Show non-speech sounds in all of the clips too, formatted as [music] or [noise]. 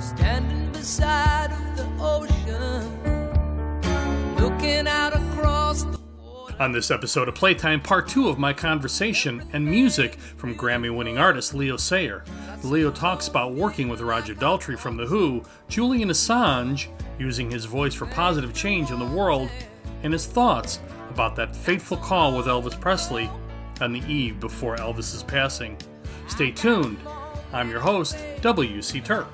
Standing beside of the ocean, looking out On this episode of Playtime, part two of my conversation and music from Grammy winning artist Leo Sayer. Leo talks about working with Roger Daltrey from The Who, Julian Assange, using his voice for positive change in the world, and his thoughts about that fateful call with Elvis Presley on the eve before Elvis's passing. Stay tuned. I'm your host, W.C. Turck.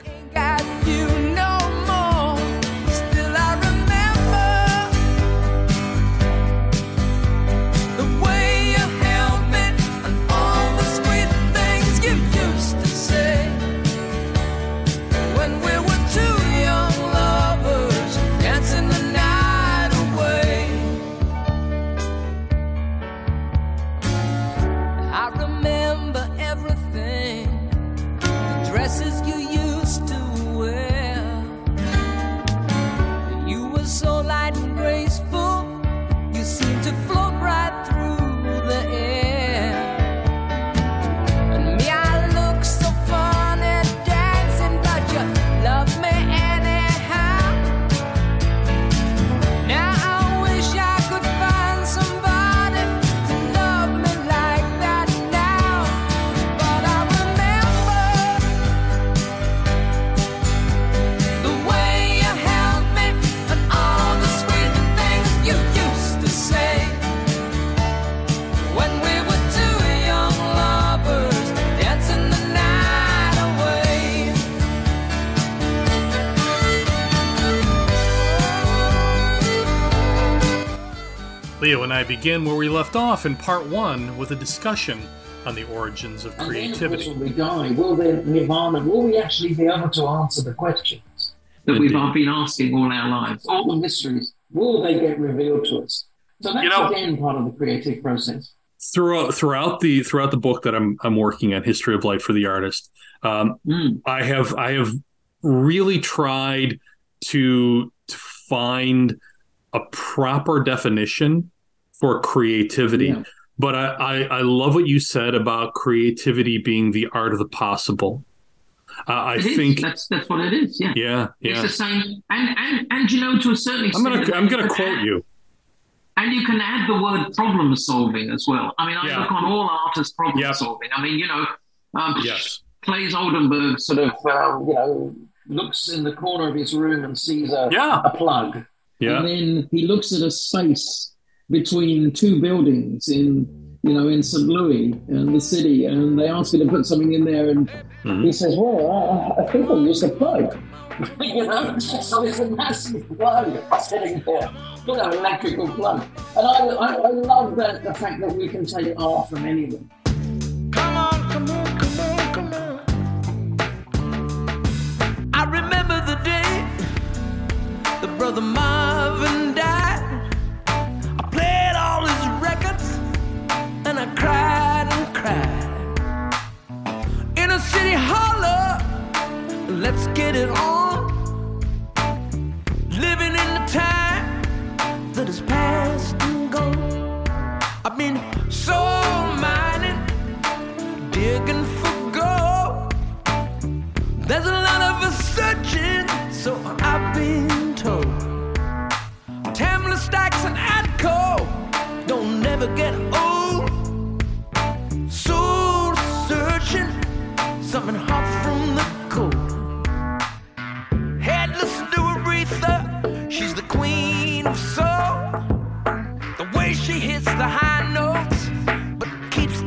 And I begin where we left off in part one with a discussion on the origins of And then, of creativity. course, when we die, will the nirvana, will we actually be able to answer the questions? that we've been asking all our lives. All the mysteries, will they get revealed to us? So that's You know- again part of the creative process. throughout throughout the throughout the book that I'm I'm working on, History of Light for the Artist, um, Mm. I have I have really tried to to find a proper definition for creativity. Yeah. But I, I I love what you said about creativity being the art of the possible. Uh, I It is. think that's that's what it is. Yeah, yeah it's the same. And and and you know, to a certain extent. I'm gonna I'm gonna quote add- you. And you can add the word problem solving as well. I mean, I Yeah. look on all art as problem Yep. solving. I mean, you know, um, Yes. Claes Oldenburg sort of Um, you know, looks in the corner of his room and sees a, Yeah. a plug. Yeah. And then he looks at a space between two buildings in, you know, in St. Louis and the city, and they asked me to put something in there, and Mhm. he says, "Well, I, I think I'll use a plug." [laughs] you know, [laughs] so it's a massive plug sitting there, you know, electrical plug. And I, I, I love that the fact that we can take art from anyone. Come on, come on, come on, come on. I remember the day the Brother Marvin Holler, let's get it on. Living in the time that is past and gone. I've been soul mining digging for gold. There's a lot of us searching, so I've been told. Tamla Stax and Atco don't never get old.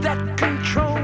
That control.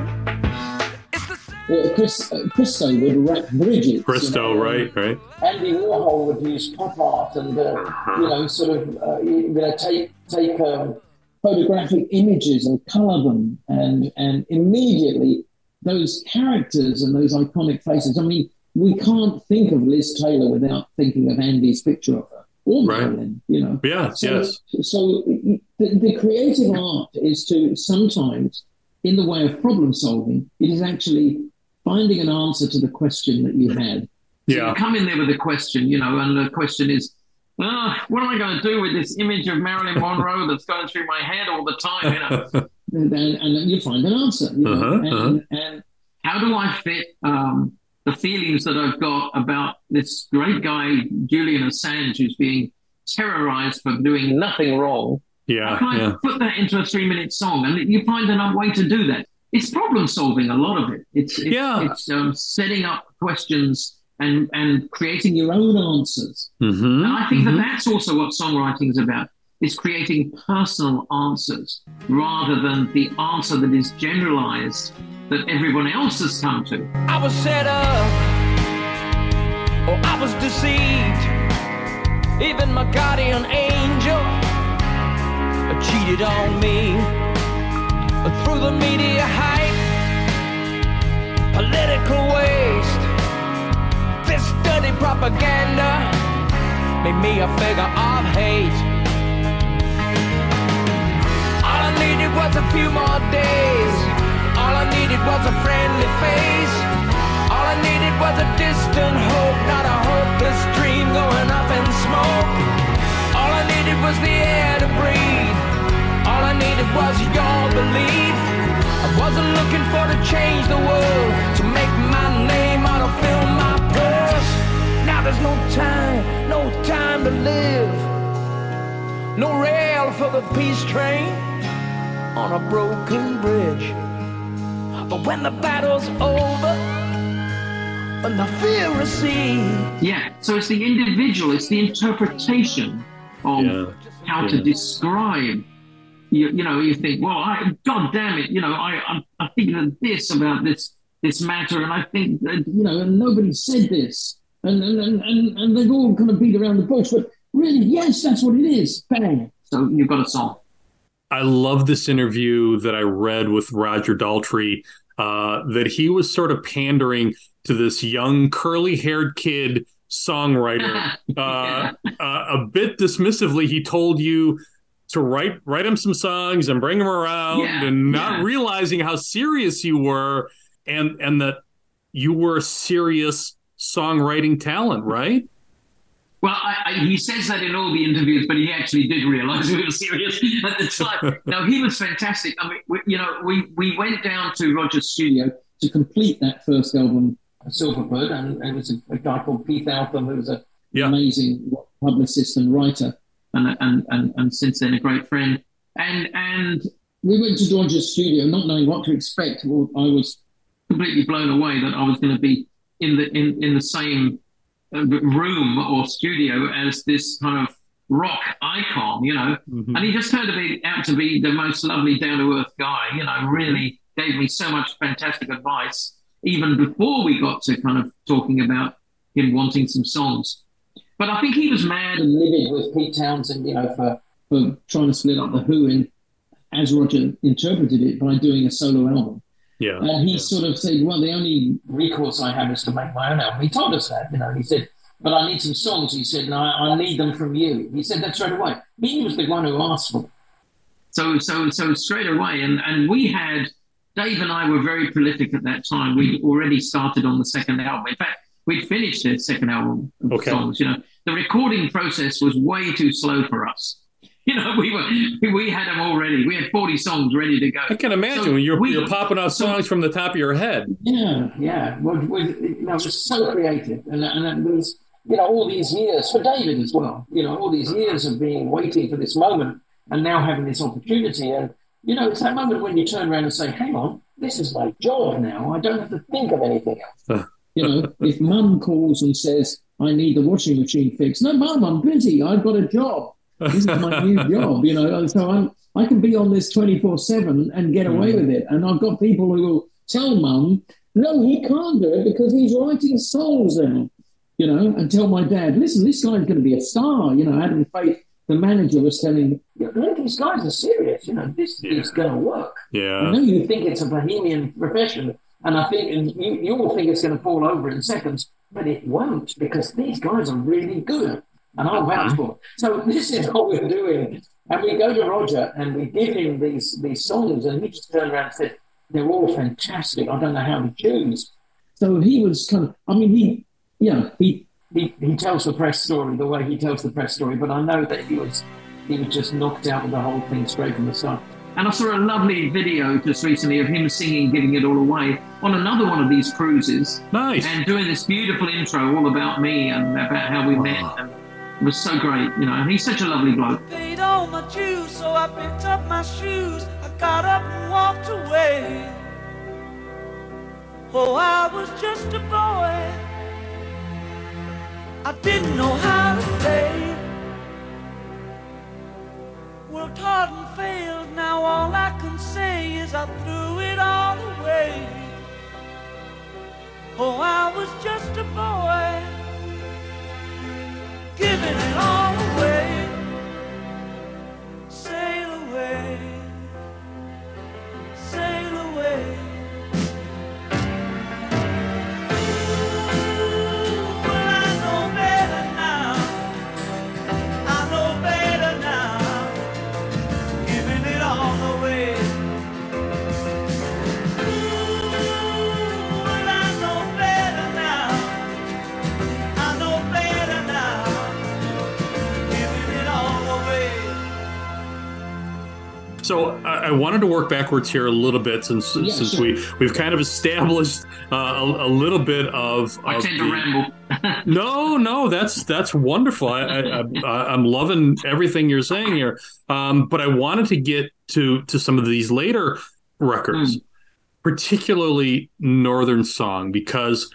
It's the. Uh, Chris, uh, Christo would wrap bridges. Bristow, you know, right, right. Andy Warhol would use pop art and, uh, you know, sort of, uh, you know, take take um, photographic images and color them, and and immediately those characters and those iconic faces. I mean, we can't think of Liz Taylor without thinking of Andy's picture of her or Right. Marilyn. You know, Yeah, So, yes. so the, the creative art is to sometimes, in the way of problem solving, it is actually finding an answer to the question that you had. So Yeah. you come in there with a question, you know, and the question is, uh, what am I going to do with this image of Marilyn Monroe [laughs] that's going through my head all the time? You know, [laughs] And, and, you find an answer. You know? Uh-huh, and, uh-huh. and how do I fit um, the feelings that I've got about this great guy Julian Assange who's being terrorized for doing nothing wrong? Yeah. How can I put that into a three-minute song? And you find another way to do that. It's problem solving. A lot of it. It's it's, Yeah. it's um, setting up questions and and creating your own answers. Mm-hmm. And I think that that's also what songwriting is about. Is creating personal answers rather than the answer that is generalized that everyone else has come to. I was set up, or I was deceived. Even my guardian angel cheated on me through the media hype, political waste. This dirty propaganda made me a figure of hate. All I needed was a few more days. All I needed was a friendly face. All I needed was a distant hope, not a hopeless dream going up in smoke. All I needed was the air to breathe. All I needed was your belief. I wasn't looking for to change the world, to make my name or to fill my purse. Now there's no time, no time to live. No rail for the peace train on a broken bridge. But when the battle's over, and the fear recedes, Yeah. So it's the individual, it's the interpretation of Yeah. how to describe. You, you know, you think, well, I, God damn it, you know, I, I, I think that this about this this matter, and I think that you know, and nobody said this, and and, and, and they've all kind of beat around the bush, but really, yes, that's what it is. Bang. so you've got a song. I love this interview that I read with Roger Daltrey. Uh, that he was sort of pandering to this young curly haired kid songwriter. [laughs] uh, uh, a bit dismissively, he told you to write write him some songs and bring him around, Yeah, and not yeah. realizing how serious you were, and and that you were a serious songwriting talent, right? Well, I, I, he says that in all the interviews, but he actually did realize [laughs] we were serious at the time. [laughs] no, he was fantastic. I mean, we, you know, we, we went down to Roger's studio. to complete that first album, Silverbird, and it was a, a guy called Keith Altham, who was an Yeah. amazing publicist and writer. And and and, and since then a great friend. And and We went to Roger's studio, not knowing what to expect. Well, I was completely blown away that I was going to be in the in in the same uh, room or studio as this kind of rock icon, you know. Mhm. And he just turned out to be the most lovely, down to earth guy. You know, really gave me so much fantastic advice even before we got to kind of talking about him wanting some songs. But I think he was mad and livid with Pete Townshend, you know, for, for trying to split up the Who, and as Roger interpreted it by doing a solo album. Yeah. And he sort of said, "Well, the only recourse I have is to make my own album." He told us that, you know. He said, "But I need some songs." He said, "No, I I need them from you." He said that straight away. He was the one who asked for. Them. So so so straight away, and and we had Dave and I were very prolific at that time. We'd already started on the second album. In fact, we'd finished the second album of Okay. songs. You know, the recording process was way too slow for us. [laughs] You know, we were we had them already. We had forty songs ready to go. I can imagine So when you're, we- you're popping out so- songs from the top of your head. Yeah, yeah. Well, well, you know, it was so creative, and and it was you know all these years for David as well. You know, all these years of being waiting for this moment, and now having this opportunity, and you know, it's that moment when you turn around and say, "Hang on, this is my job now. I don't have to think of anything else." you know, if Mum calls and says, "I need the washing machine fixed," no, Mum, I'm busy. I've got a job. This is my new [laughs] job. You know, and so I'm. I can be on this 24 7 and get away mm. with it. And I've got people who will tell mum, no, he can't do it because he's writing songs now, you know, and tell my dad, listen, this guy's going to be a star. You know, Adam Faith, the manager, was telling, know, these guys are serious. You know, this is going to work. Yeah. I know you think it's a bohemian profession, and I think and you, you all think it's going to fall over in seconds, but it won't because these guys are really good, and I'll vouch mm-hmm. for. it. So this is [laughs] what we're doing, and we go to Roger and we give him these these songs, and he just turned around and said, "They're all fantastic. I don't know how to choose." So he was kind of, I mean, he, yeah, he, he, he tells the press story the way he tells the press story, but I know that he was, he was just knocked out of the whole thing straight from the start. And I saw a lovely video just recently of him singing Giving It All Away on another one of these cruises. Nice. And doing this beautiful intro all about me and about how we met. And it was so great, you know. And he's such a lovely bloke. Paid all my dues, so I picked up my shoes. I got up and walked away. Oh, I was just a boy. I didn't know how to stay. Worked hard and failed. Now all I can say is I threw it all away. Oh, I was just a boy, giving it all away. Sail away, sail away. I, I wanted to work backwards here a little bit since Yeah, since sure. we we've kind of established uh, a, a little bit of. I of tend to ramble. No, no, that's that's wonderful. I, I, I, I'm loving everything you're saying here. Um, but I wanted to get to to some of these later records, particularly Northern Song, because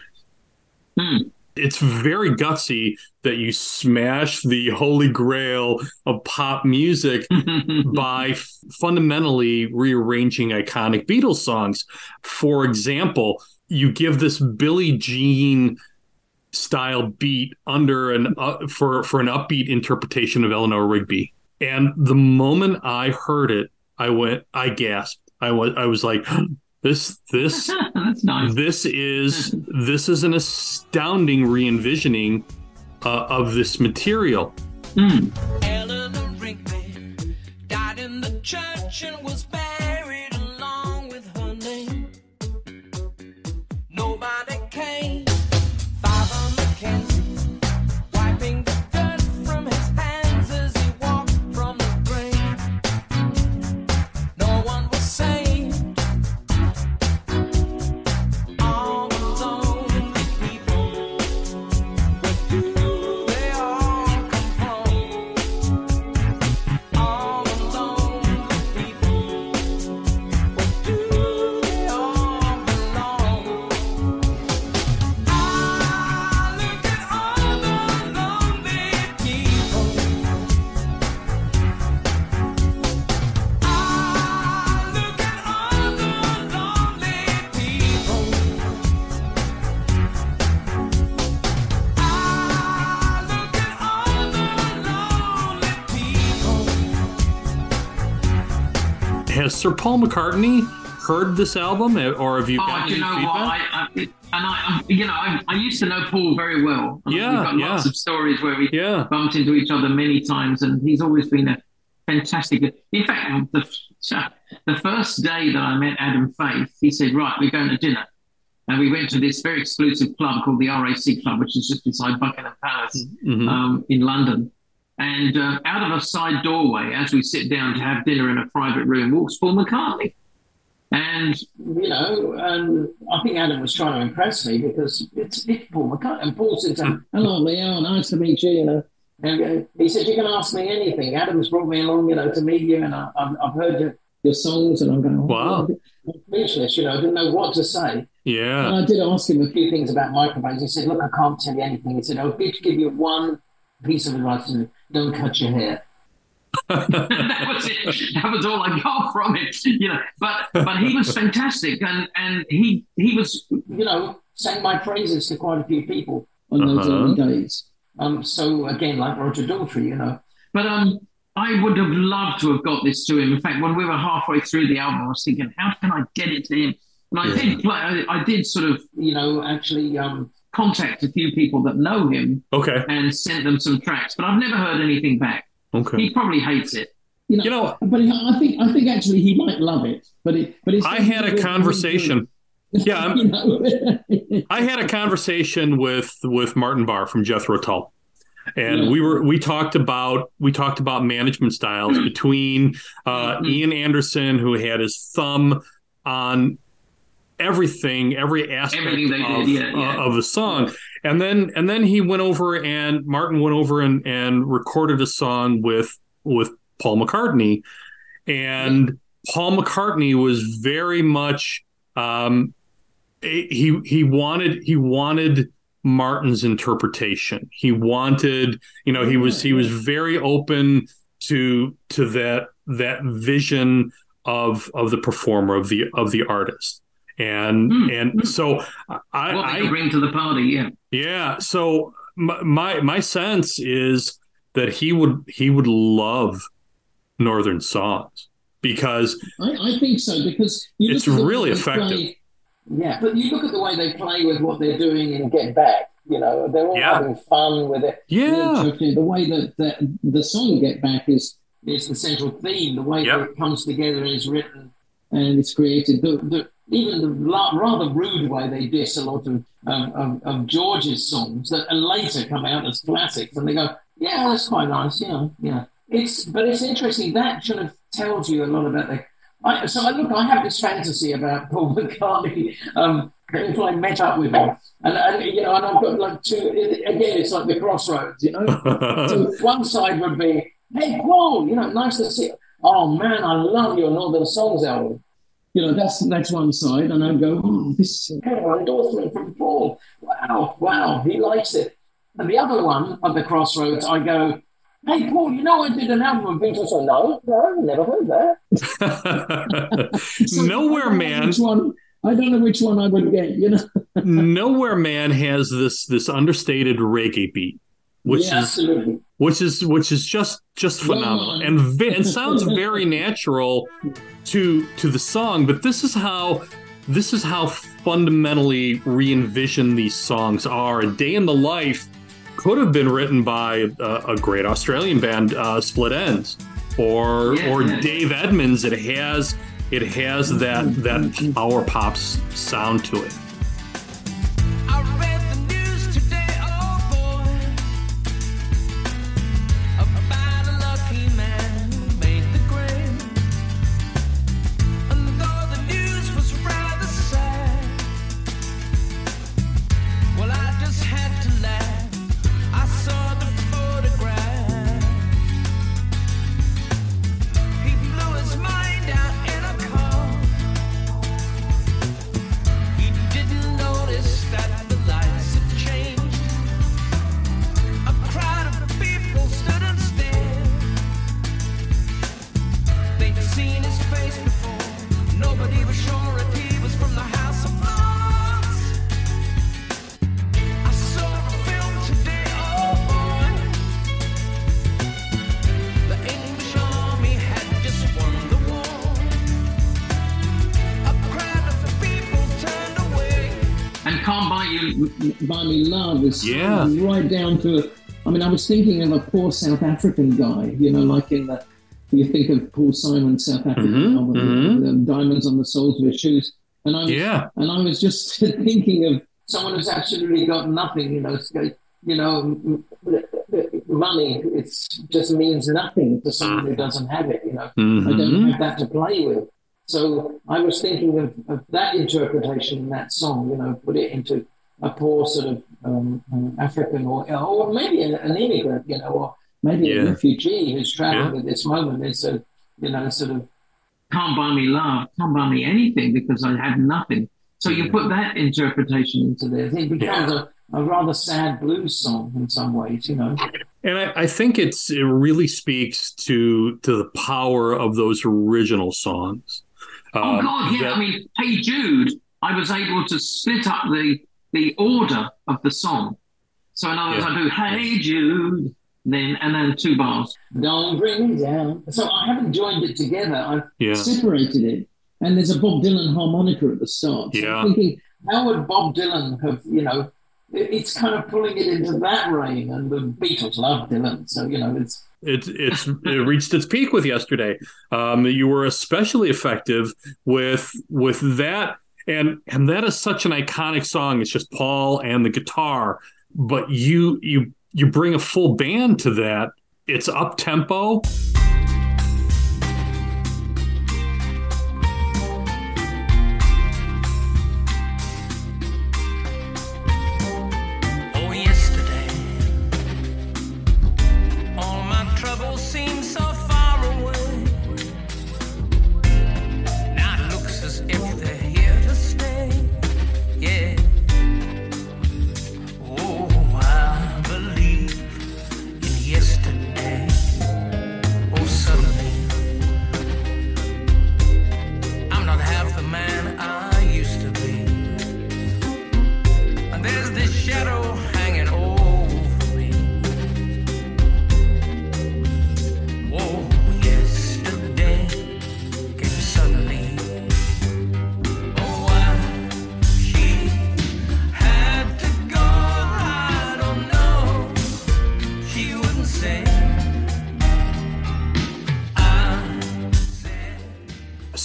Hmm. It's very gutsy that you smash the holy grail of pop music [laughs] by f- fundamentally rearranging iconic Beatles songs. For example, you give this Billie Jean style beat under an uh, for for an upbeat interpretation of Eleanor Rigby. And the moment I heard it, I went I gasped. I was I was like this this [laughs] That's nice. this is [laughs] this is an astounding re-envisioning uh, of this material. Hmm. Sir Paul McCartney heard this album, eh, or have you Oh, any you know feedback? what? I, I, and I, I, you know, I, I used to know Paul very well. And Yeah, we've got lots of stories where we Yeah. bumped into each other many times, and he's always been a fantastic. In fact, the the first day that I met Adam Faith, he said, "Right, we're going to dinner." And we went to this very exclusive club called the RAC Club, which is just beside Buckingham Palace Mhm. um, in London. And uh, out of a side doorway, as we sit down to have dinner in a private room, walks Paul McCartney. And you know, and I think Adam was trying to impress me because it's, it's Paul McCartney. And Paul said to him, Hello, Leo, nice to meet you, you know. And uh, he said, You can ask me anything. Adam's brought me along, you know, to meet you, and I, I've, I've heard your, your songs, and I'm going, oh, Wow. I'm speechless, you know, I didn't know what to say. Yeah. And I did ask him a few things about microphones. He said, Look, I can't tell you anything. He said, I'll give give you one piece of advice. Don't cut your hair. [laughs] that was it. That was all I got from it. You know, but but he was fantastic, and and he he was you know, sang my praises to quite a few people on those Uh-huh. early days. Um, so again, like Roger Daltrey, you know, But um, I would have loved to have got this to him. In fact, when we were halfway through the album, I was thinking, how can I get it to him? And I Yeah. did. I, I did sort of you know, actually, um, contact a few people that know him Okay. and sent them some tracks, but I've never heard anything back. Okay. He probably hates it. you know, You know, but I think I think actually he might love it. But it, but it's I had a conversation. Yeah, I'm- [laughs] you know? [laughs] I had a conversation with with Martin Barre from Jethro Tull, and Yeah. we were we talked about we talked about management styles between uh, Mm-hmm. Ian Anderson, who had his thumb on everything, every aspect Everything of, did, yeah, yeah. uh, of the song, and then and then he went over and Martin went over and and recorded a song with with Paul McCartney, and Paul McCartney was very much um, he he wanted he wanted Martin's interpretation. He wanted, you know, he was he was very open to to that that vision of of the performer of the of the artist. And Hmm. and so I, what I bring to the party, yeah. yeah. So my, my my sense is that he would he would love Northern songs because I, I think so because you It's look at the way really effective. play- yeah, but you look at the way they play with what they're doing in Get Back. You know, they're all Yeah. having fun with it. yeah The, the way that the, the song Get Back is is the central theme. The way Yep. that it comes together and is written and it's created. The, the, even the rather rude way they diss a lot of, of, of, of George's songs that later come out as classics, and they go, "Yeah, that's quite nice." Yeah, yeah. It's but it's interesting. That sort of tells you a lot about the. I, so I look. I have this fantasy about [laughs] Paul McCartney. Um, if I met up with him, and, and you know, and I've got like two. Again, it's like the crossroads. You know, [laughs] so one side would be, "Hey, Paul, you know, nice to see. You. Oh man, I love your Northern Songs album." You know, that's that's one side, and I'd go, "Oh, this is an endorsement from Paul. Wow, wow, he likes it." And the other one at the crossroads, I go, "Hey, Paul, you know I did an album of Beatles." So, no, no, never heard that. [laughs] So Nowhere I Man one? I don't know which one I would get. You know, [laughs] Nowhere Man has this this understated reggae beat, which yeah, is absolutely. which is which is just just phenomenal um, and ve- and sounds [laughs] very natural to to the song. But this is how this is how fundamentally re-envisioned these songs are. A Day in the Life could have been written by a, a great Australian band, uh, Split Enz, or Yeah, or. Dave Edmunds. It has it has that that power pop s- sound to it. Me Love is Yeah. right down to. I mean, I was thinking of a poor South African guy, you know, like in the. You think of Paul Simon's South African Mhm, album, mhm. the Diamonds on the Soles of His Shoes. And I was, Yeah. and I was just [laughs] thinking of someone who's absolutely got nothing, you know, so, you know, money, it just means nothing to someone who doesn't have it, you know. I Mhm. don't have that to play with. So I was thinking of, of that interpretation in that song, you know, put it into a poor sort of um, um, African or, or maybe an, an immigrant, you know, or maybe Yeah. a refugee who's traveling Yeah. at this moment. Is a, you know, sort of, Can't Buy Me Love, Can't Buy Me Anything because I had nothing. So you put that interpretation into there. it becomes a, a rather sad blues song in some ways, you know. And I, I think it's it really speaks to to the power of those original songs. Oh Um, God, yeah. that- I mean, Hey Jude, I was able to split up the the order of the song. So in other words, Yeah. I do Hey Jude, then and then two bars. Don't bring me down. So I haven't joined it together. I've Yeah. separated it. And there's a Bob Dylan harmonica at the start. So Yeah. I'm thinking, how would Bob Dylan have, you know, it's kind of pulling it into that reign. And the Beatles love Dylan. So, you know, it's, It's it's it reached its peak with yesterday. Um, you were especially effective with with that, and and that is such an iconic song. It's just Paul and the guitar, but you you you bring a full band to that. It's up tempo.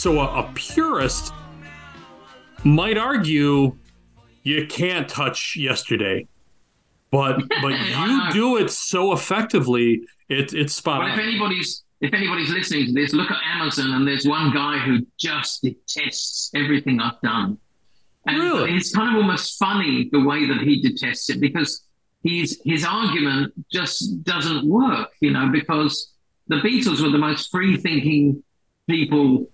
So a, a purist might argue you can't touch yesterday, but [laughs] but you do it so effectively. It, it's spot Well, if on. anybody's if anybody's listening to this, look at Amazon, and there's one guy who just detests everything I've done. And Really? it's kind of almost funny the way that he detests it because he's his argument just doesn't work, you know, because the Beatles were the most free thinking people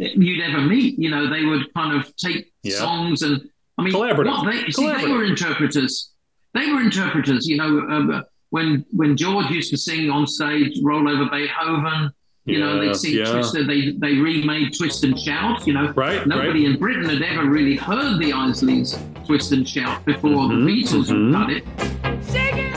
you'd ever meet. You know, they would kind of take Yeah. songs and I mean, Collaborative. what they, see, they were interpreters. They were interpreters. You know, um, when when George used to sing on stage, "Roll Over Beethoven," you know, they'd sing yeah. Twist. They they remade "Twist and Shout." You know, Right, Nobody in Britain had ever really heard the Isleys "Twist and Shout" before Mhm, the Beatles mhm. had done it.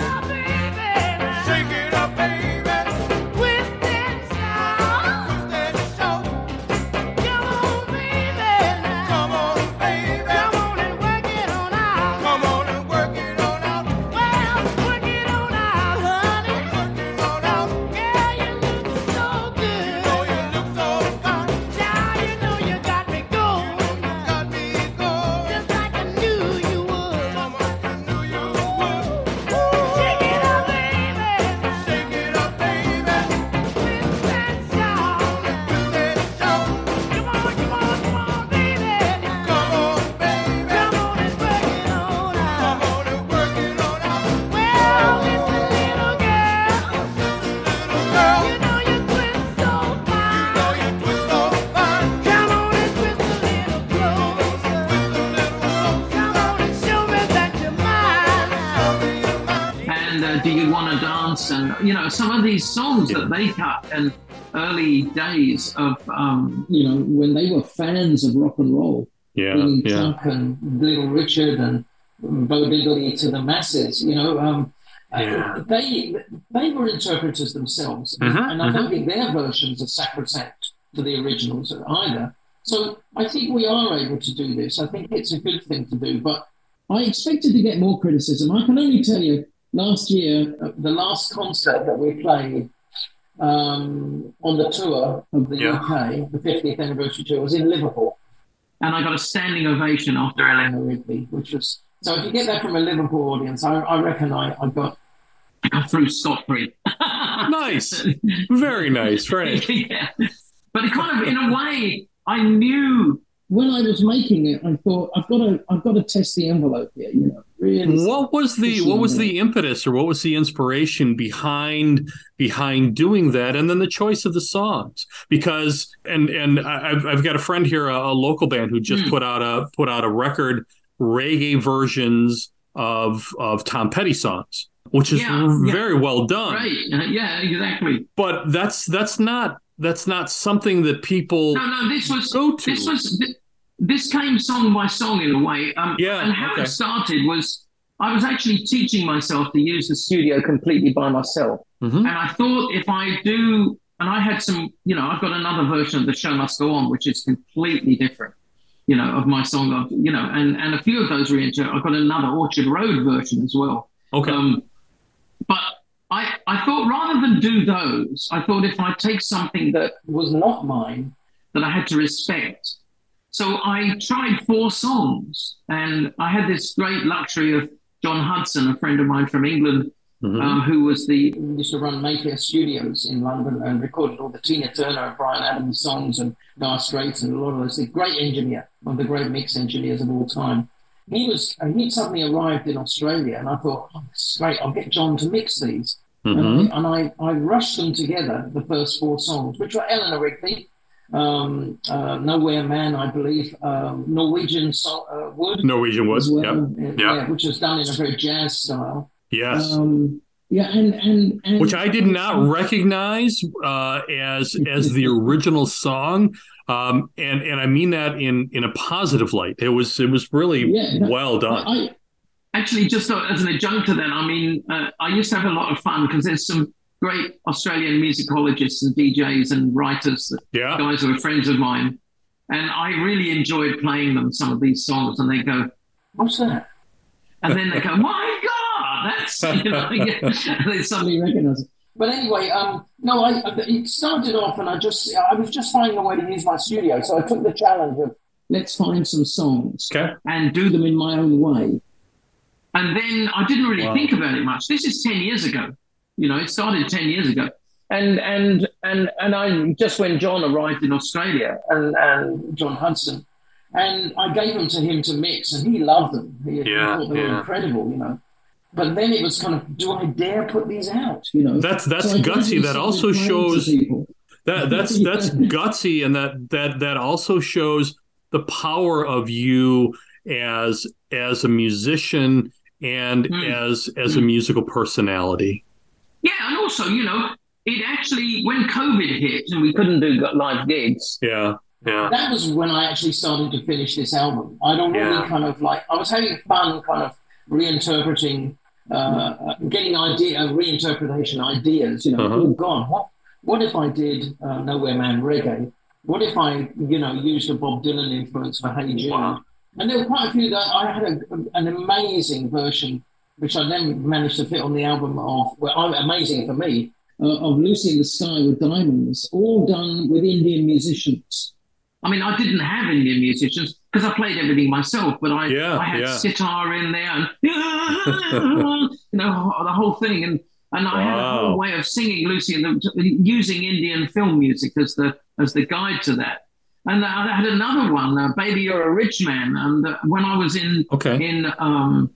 You know, some of these songs that they cut in early days of, um, You know, when they were fans of rock and roll, Yeah, yeah. Chuck and Little Richard and Bo Diddley to the masses. You know, um, Yeah. uh, they they were interpreters themselves, Mhm, and I don't think their versions are sacrosanct to the originals either. So I think we are able to do this. I think it's a good thing to do, but I expected to get more criticism. I can only tell you, last year, the last concert that we played um, on the tour of the Yeah. UK, the 50th anniversary tour, was in Liverpool. and I got a standing ovation after Eleanor Rigby, which was so. If you get that from a Liverpool audience, I, I reckon I, I got. I got through scot free. [laughs] Nice, very nice, nice. [laughs] yeah. But it kind of, in a way, I knew When I was making it, I thought I've got to I've got to test the envelope here. You know, really. What was the what was the impetus or what was the inspiration behind behind doing that, and then the choice of the songs? Because and and I've I've got a friend here, a, a local band who just Hmm. put out a put out a record reggae versions of of Tom Petty songs, which is Yeah, yeah. very well done. right. Uh, yeah, exactly. But that's that's not that's not something that people No, no, this was go to. this was this came song by song in a way. Um, Yeah, and how okay. it started was I was actually teaching myself to use the studio completely by myself, Mhm. and I thought if I do, and I had some, you know, I've got another version of the show must go on, which is completely different. You know, of my song, of you know, and and a few of those re-enter. I've got another Orchard Road version as well. Okay. Um, but I, I thought rather than do those, I thought if I take something that was not mine, that I had to respect. So I tried four songs, and I had this great luxury of John Hudson, a friend of mine from England, mm-hmm. um, who was the used to run Mayfair Studios in London and recorded all the Tina Turner and Bryan Adams songs and Dire Straits and a lot of those. A great engineer, one of the great mix engineers of all time. He was he suddenly arrived in Australia, and I thought, oh, this is great. I'll get John to mix these. Mm-hmm. And, I, I rushed them together, the first four songs, which were Eleanor Rigby, um, uh, Nowhere Man, I believe, um, Norwegian uh, Wood. Norwegian Wood, well, yep. yeah, yep. which was done in a very jazz style. Yes. Um, yeah, and, and, and, which I did not recognize uh, as as the original song, um, and and I mean that in in a positive light. It was it was really yeah, well done. I, actually, just as an adjunct to that, I mean, uh, I used to have a lot of fun because there's some great Australian musicologists and DJs and writers, yeah. guys who are friends of mine. And I really enjoyed playing them some of these songs, and they go, "What's that?" And then they go, [laughs] "My God, that's you know." [laughs] they suddenly recognise it. But anyway, um, no, I, it started off, and I just I was just finding a way to use my studio, so I took the challenge of let's find some songs okay. and do them in my own way. And then I didn't really wow. think about it much. This is ten years ago. You know, it started 10 years ago. And, and, and, and I just when John arrived in Australia and, and John Hudson, and I gave them to him to mix, and he loved them. He, yeah, thought they yeah. were incredible, you know. But then it was kind of, do I dare put these out? You know, that's that's so gutsy. That also shows that that's that's gutsy, and that that that also shows the power of you as as a musician and mm. as as a musical personality. Yeah, and also, you know, it actually when COVID hit and we couldn't do live gigs. Yeah. Yeah. That was when I actually started to finish this album. I'd already yeah. kind of like I was having fun, kind of reinterpreting, uh, getting idea, uh, reinterpretation ideas. You know, uh-huh. oh God, what what if I did uh, Nowhere Man reggae? What if I, you know, used a Bob Dylan influence for Hey Jude? Wow. And there were quite a few that I had a, an amazing version which I then managed to fit on the album of, well, amazing for me, uh, of Lucy in the Sky with Diamonds, all done with Indian musicians. I mean, I didn't have Indian musicians because I played everything myself, but I, yeah, I had yeah. sitar in there and, [laughs] you know, the whole thing. And, and I wow. had a whole way of singing Lucy and using Indian film music as the, as the guide to that. And I had another one, uh, Baby You're a Rich Man. And uh, when I was in, okay. in, um,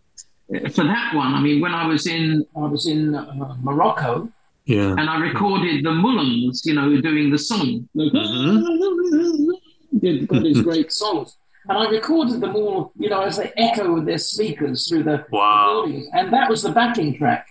for that one, I mean, when I was in I was in uh, Morocco, yeah, and I recorded the Mullums, you know, doing the song. Mm-hmm. They've got these great songs, and I recorded them all, you know, as they echo with their speakers through the wow, and that was the backing track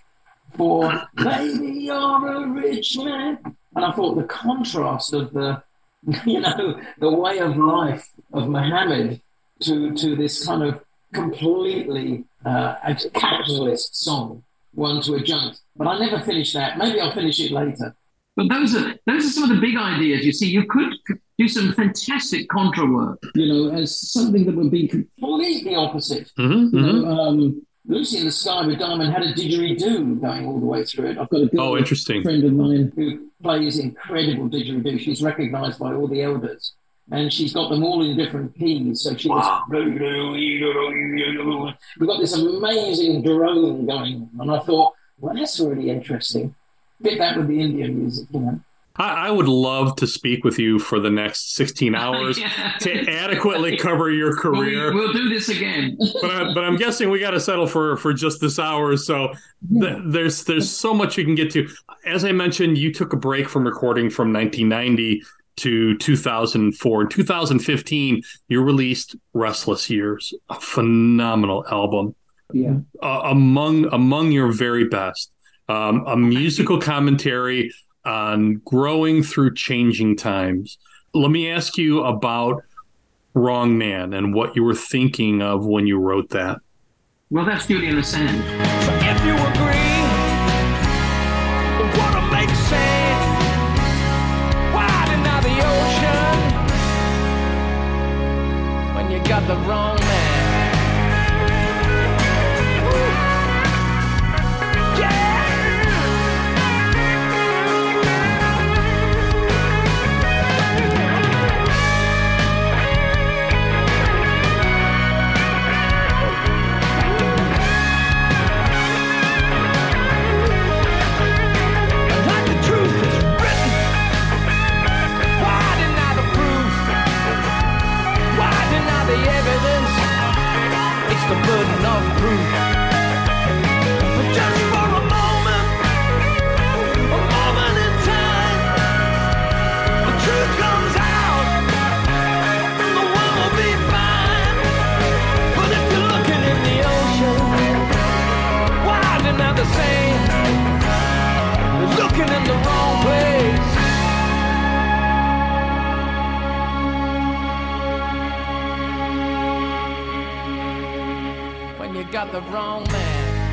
for "Baby, You're a Rich Man," and I thought the contrast of the, [laughs] you know, the way of life of Muhammad to to this kind of completely uh, a capitalist song, one to a junk. But I never finished that. Maybe I'll finish it later. But those are those are some of the big ideas. You see, you could do some fantastic contra work. You know, as something that would be completely opposite. Mm-hmm, you know, mm-hmm. um, Lucy in the Sky with Diamond had a didgeridoo going all the way through it. I've got a good oh, interesting. friend of mine who plays incredible didgeridoo. She's recognised by all the elders and she's got them all in different keys. So she wow. was, [laughs] we've got this amazing drone going on. And I thought, well, that's really interesting. Fit that with the Indian music, you know. I, would love to speak with you for the next 16 [laughs] hours yeah. to adequately cover your career. We'll, we'll do this again. [laughs] but, I, but I'm guessing we got to settle for, for just this hour. So hmm. th- there's there's so much you can get to. As I mentioned, you took a break from recording from 1990 to 2004. In 2015, you released Restless Years, a phenomenal album. Yeah. Uh, among among your very best. Um, a musical [laughs] commentary on growing through changing times. Let me ask you about Wrong Man and what you were thinking of when you wrote that. Well, that's Julian Assange. The wrong got the wrong man.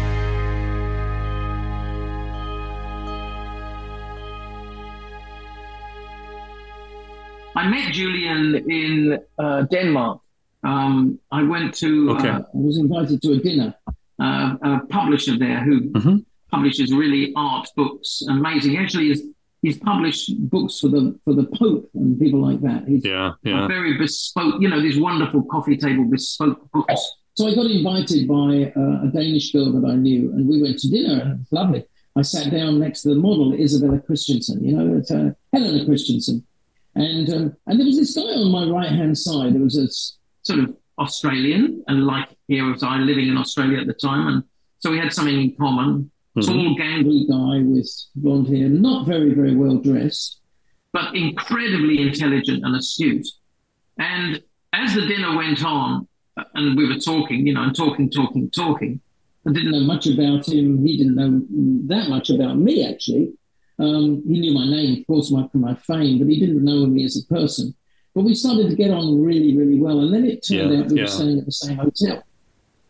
I met Julian in uh, Denmark. Um, I went to Okay. uh, I was invited to a dinner. uh, a publisher there who Mhm. publishes really art books. Amazing. Actually, he's, he's published Books for the for the Pope and people like that. He's, Yeah, a yeah. very bespoke, you know, these wonderful coffee table bespoke books. So I got invited by uh, a Danish girl that I knew, and we went to dinner, and it was lovely. I sat down next to the model, Isabella Christensen, you know, uh, Helena Christensen. And, um, and there was this guy on my right hand side. There was a sort of Australian, and like here was I living in Australia at the time, and so we had something in common. Tall, gangly, guy with blonde hair, not very, very well dressed. but incredibly intelligent and astute. And as the dinner went on, and we were talking, you know, and talking, talking, talking, I didn't know much about him. He didn't know that much about me, actually. Um, he knew my name, of course, my, from my fame, but he didn't know me as a person. But we started to get on really, really well. And then it turned Yeah, out we yeah. were staying at the same hotel.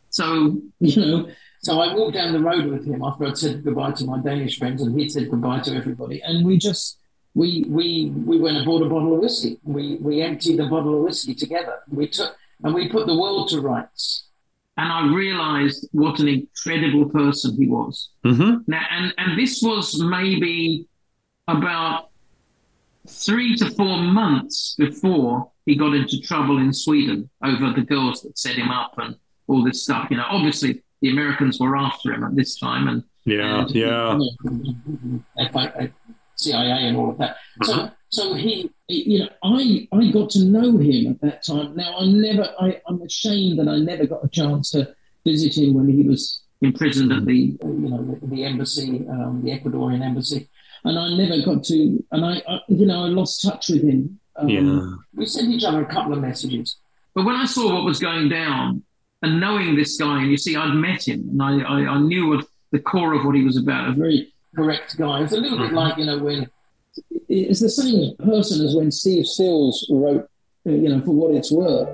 so [laughs] you know. So I walked down the road with him after I'd said goodbye to my Danish friends, and he'd said goodbye to everybody. And we just we we we went and bought a bottle of whiskey. We we emptied the bottle of whiskey together. We took and we put the world to rights. and I realized what an incredible person he was. hmm Now, and, and this was maybe about three to four months before he got into trouble in Sweden over the girls that set him up and all this stuff. You know, obviously the Americans were after him at this time, and Yeah, And, yeah. you know, CIA and all of that. So Uh-huh. So he you know I I got to know him at that time. Now I never I I'm ashamed that I never got a chance to visit him when he was imprisoned at the uh, you know, the, the embassy, um, the Ecuadorian embassy, and I never got to, and I, I you know, I lost touch with him. Um, Yeah. We sent each other a couple of messages. But when I saw what was going down and knowing this guy, and you see, I'd met him and I, I, I knew what the core of what he was about. A very correct guy. It's a little Mm-hmm. bit like you know when it's the same person as when Steve Stills wrote, uh, you know, for what it's worth.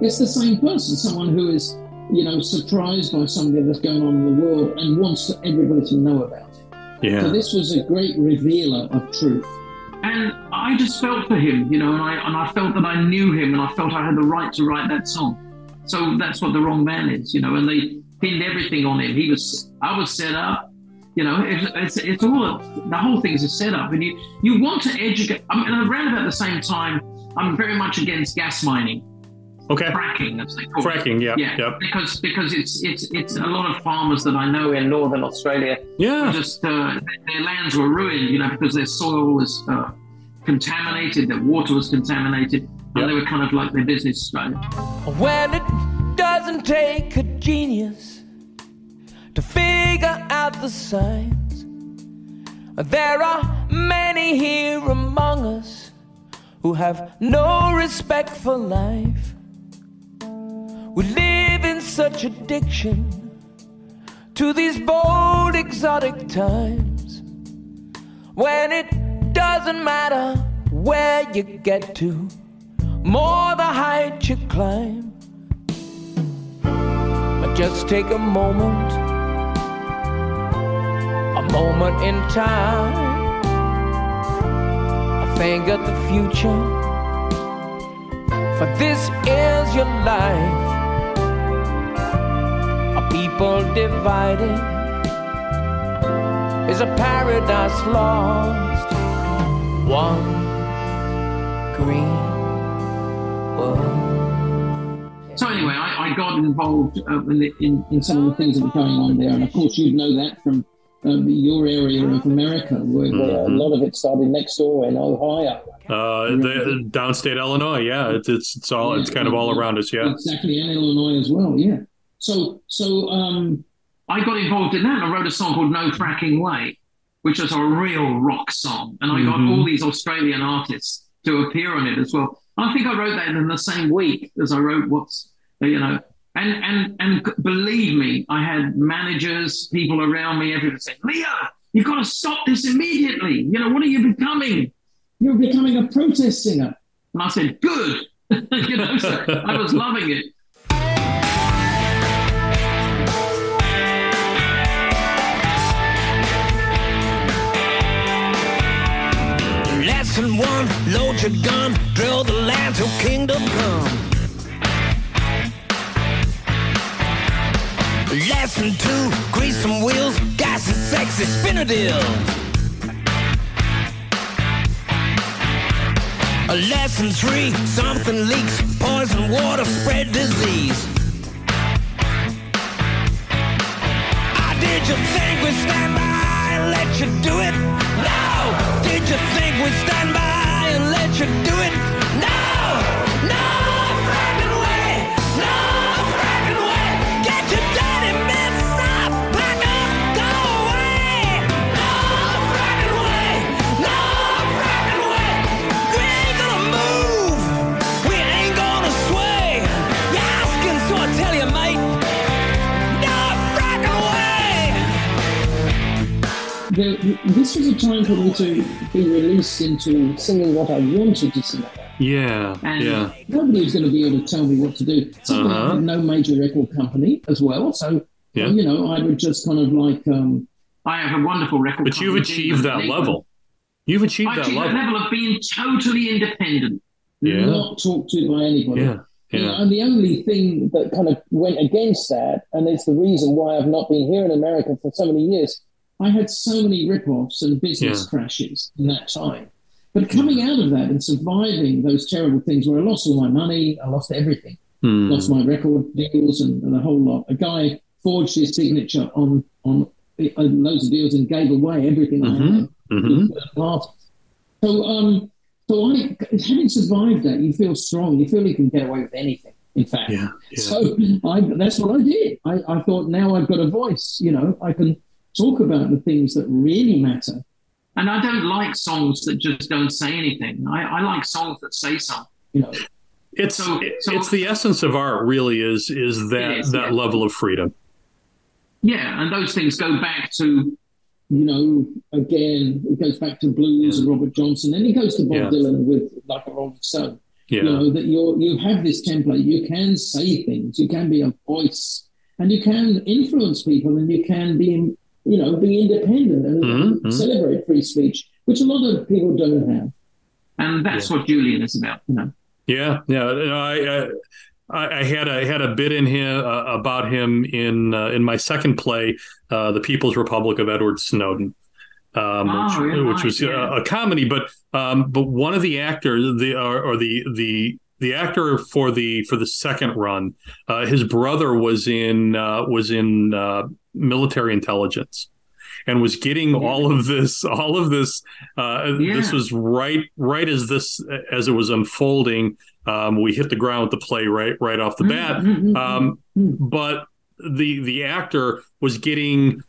It's the same person, someone who is, you know, surprised by something that's going on in the world and wants everybody to know about it. So Yeah. this was a great revealer of truth. And I just felt for him, you know, and I, and I felt that I knew him and I felt I had the right to write that song. So that's what The Wrong Man is, you know, and they pinned everything on him. He was, I was set up, you know, it's, it's, it's all, a, the whole thing is a setup. And you, you want to educate, I mean, around about the same time, I'm very much against gas mining, Okay. fracking, as they call it. Fracking. Yeah. Yeah, Yep. because because it's it's it's a lot of farmers that I know in northern Australia Yeah. just uh, their lands were ruined, you know, because their soil was uh, contaminated, their water was contaminated, and they were kind of like their business straight. Well, it doesn't take a genius to figure out the signs. There are many here among us who have no respect for life. We live in such addiction to these bold, exotic times when it doesn't matter where you get to more the height you climb. But just take a moment, moment in time. I think of the future, for this is your life. A people divided is a paradise lost. One green world. So anyway, I, I got involved uh, in, in in some of the things that were going on there. And of course, you'd know that from um, your area of America, where, where a lot of it started next door in Ohio. Uh, the downstate Illinois. Yeah. It's it's it's all it's kind of all around us. Yeah. Exactly, and Illinois as well, yeah. So, so um, I got involved in that. I wrote a song called No Fracking Way, which is a real rock song. And I got mm-hmm. all these Australian artists to appear on it as well. I think I wrote that in the same week as I wrote what's, you know, and, and, and believe me, I had managers, people around me, everyone saying, Leo, you've got to stop this immediately. You know, what are you becoming? You're becoming a protest singer. And I said, good. [laughs] you know, so I was loving it. Lesson one, load your gun, drill the land till kingdom come. Lesson two, grease some wheels, gas and sexy, spin a. Lesson three, something leaks, poison water, spread disease. I did you think we'd stand by and let you do it? No! Did you think we'd stand by and let you do it? No! No! The, this was a time for me to be released into singing what I wanted to sing about. Yeah, and yeah. Nobody was going to be able to tell me what to do. So uh-huh. I had no major record company as well. So, yeah. you know, I would just kind of like. Um, I have a wonderful record But you've achieved that level. You've achieved I that achieved level. that level of being totally independent. Yeah. Not talked to by anybody. Yeah. Yeah. You know, and the only thing that kind of went against that, and it's the reason why I've not been here in America for so many years, I had so many rip-offs and business yeah. crashes in that time. But coming out of that and surviving those terrible things where I lost all my money, I lost everything, hmm. lost my record deals and, and, a whole lot. A guy forged his signature on on uh, loads of deals and gave away everything mm-hmm. I had. Mm-hmm. So, um, so I, having survived that, you feel strong. You feel you can get away with anything. In fact, yeah, yeah. so I, that's what I did. I, I thought now I've got a voice. You know, I can talk about the things that really matter. And I don't like songs that just don't say anything. I, I like songs that say something. You know, it's so, so, it's the essence of art. Really, is is that is, that yeah. level of freedom. Yeah, and those things go back to. You know, again, it goes back to blues yeah. and Robert Johnson, and it goes to Bob yeah. Dylan with "Like a Rolling Stone." Yeah. You know that you you have this template. You can say things. You can be a voice, and you can influence people, and you can be you know, be independent and mm-hmm. celebrate free speech, which a lot of people don't have. And that's yeah. what Julian is about, you know. Yeah, yeah. I, I, I had a had a bit in him uh, about him in uh, in my second play, uh, "The People's Republic of Edward Snowden," um, oh, which, yeah, which, was yeah. a, a, comedy. But um, but one of the actors, the or, or the the the actor for the for the second run, uh, his brother was in uh, was in uh, military intelligence and was getting yeah. all of this all of this uh, yeah. this was right right as this as it was unfolding um, we hit the ground with the play right right off the mm-hmm, bat mm-hmm, mm-hmm. um, but the the actor was getting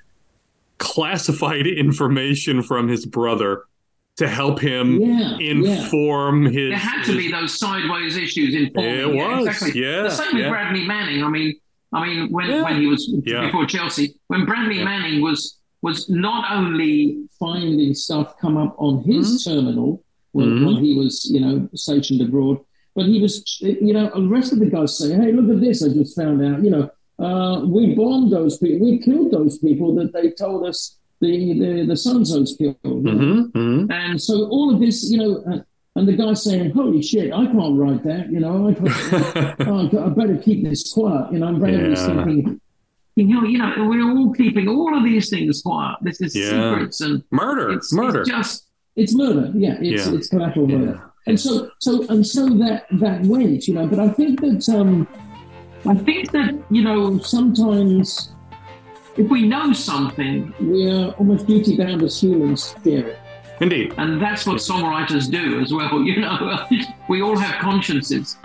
classified [laughs] information from his brother to help him yeah, inform yeah. his. There had to his, be those sideways issues informing. It yeah, was, exactly. yeah. The same with. Bradley Manning. I mean, I mean, when yeah. when he was before Chelsea, when Bradley Manning was was not only finding stuff come up on his mm-hmm. terminal when, mm-hmm. when he was, you know, stationed abroad, but he was, you know, the rest of the guys saying, "Hey, look at this! I just found out. You know, uh, we bombed those people. We killed those people that they told us the the, the so-and-so's killed." Mm-hmm. Mm-hmm. And so all of this, you know. Uh, and the guy saying, "Holy shit, I can't write that," you know. I, [laughs] oh, I better keep this quiet. You know, I'm yeah. thinking, you know, you know, we're all keeping all of these things quiet. This is yeah. secrets and murder. It's, murder. It's just it's murder. Yeah, it's yeah. it's collateral murder. And so so and so that that went, you know. But I think that um, I think that you know sometimes if we know something, we're almost duty bound as humans to fear it. Indeed. And that's what songwriters do as well. [laughs] You know, we all have consciences.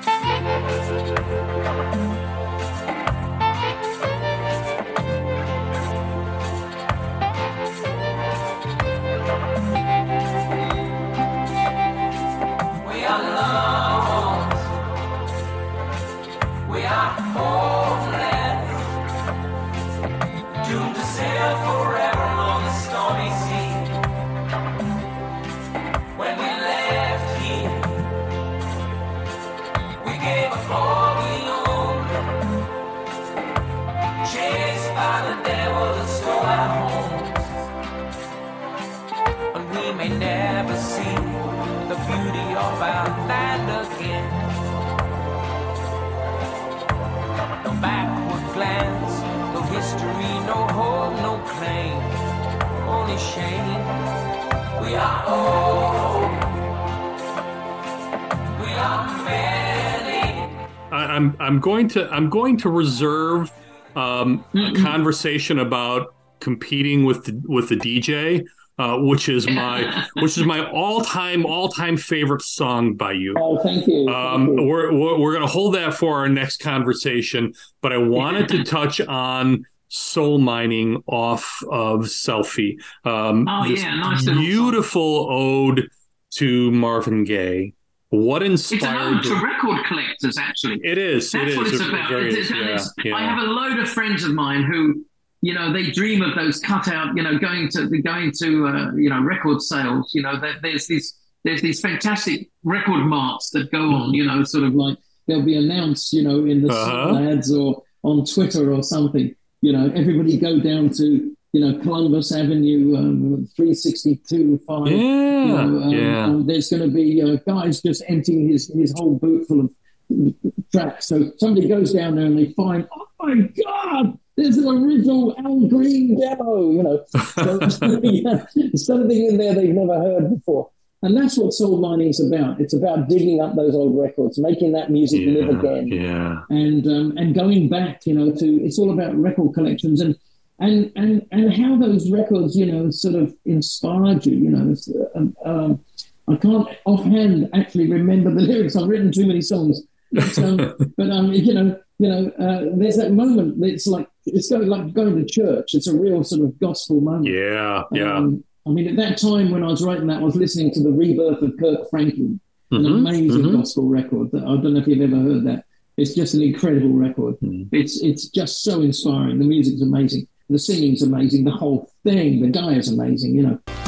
Going to I'm going to reserve um, a conversation about competing with the, with the DJ, uh, which is my [laughs] which is my all time all time favorite song by you. Oh, thank you. Um, thank you. We're we're, we're going to hold that for our next conversation, but I wanted to touch on soul mining off of selfie. Um, oh yeah, nice beautiful ode to Marvin Gaye. What inspired? It's ode to record collectors, actually. It is. That's it is. what it's about. It is, yeah, yeah. I have a load of friends of mine who, you know, they dream of those cutout, you know, going to going to uh, you know record sales. You know, there's these there's these fantastic record marts that go on. You know, sort of like they'll be announced, you know, in the uh-huh. ads or on Twitter or something. You know, everybody go down to you know, Columbus Avenue, um, 362, 5. Yeah, you know, um, yeah. There's going to be uh, guys just emptying his, his whole boot full of tracks. So somebody goes down there and they find, oh my God, there's an original Al Green demo, you know. [laughs] So, yeah, something in there they've never heard before. And that's what soul mining is about. It's about digging up those old records, making that music yeah, live again, yeah, and um, and going back, you know, to it's all about record collections and and and and how those records, you know, sort of inspired you. You know, um, um, I can't offhand actually remember the lyrics. I've written too many songs, but, um, [laughs] but um, you know, you know, uh, there's that moment. It's like it's going like going to church. It's a real sort of gospel moment. Yeah, yeah. Um, I mean, at that time when I was writing that, I was listening to the rebirth of Kirk Franklin, mm-hmm, an amazing mm-hmm. gospel record. That I don't know if you've ever heard that. It's just an incredible record. Mm. It's it's just so inspiring. The music's amazing. The singing's amazing. The whole thing. The guy is amazing. You know.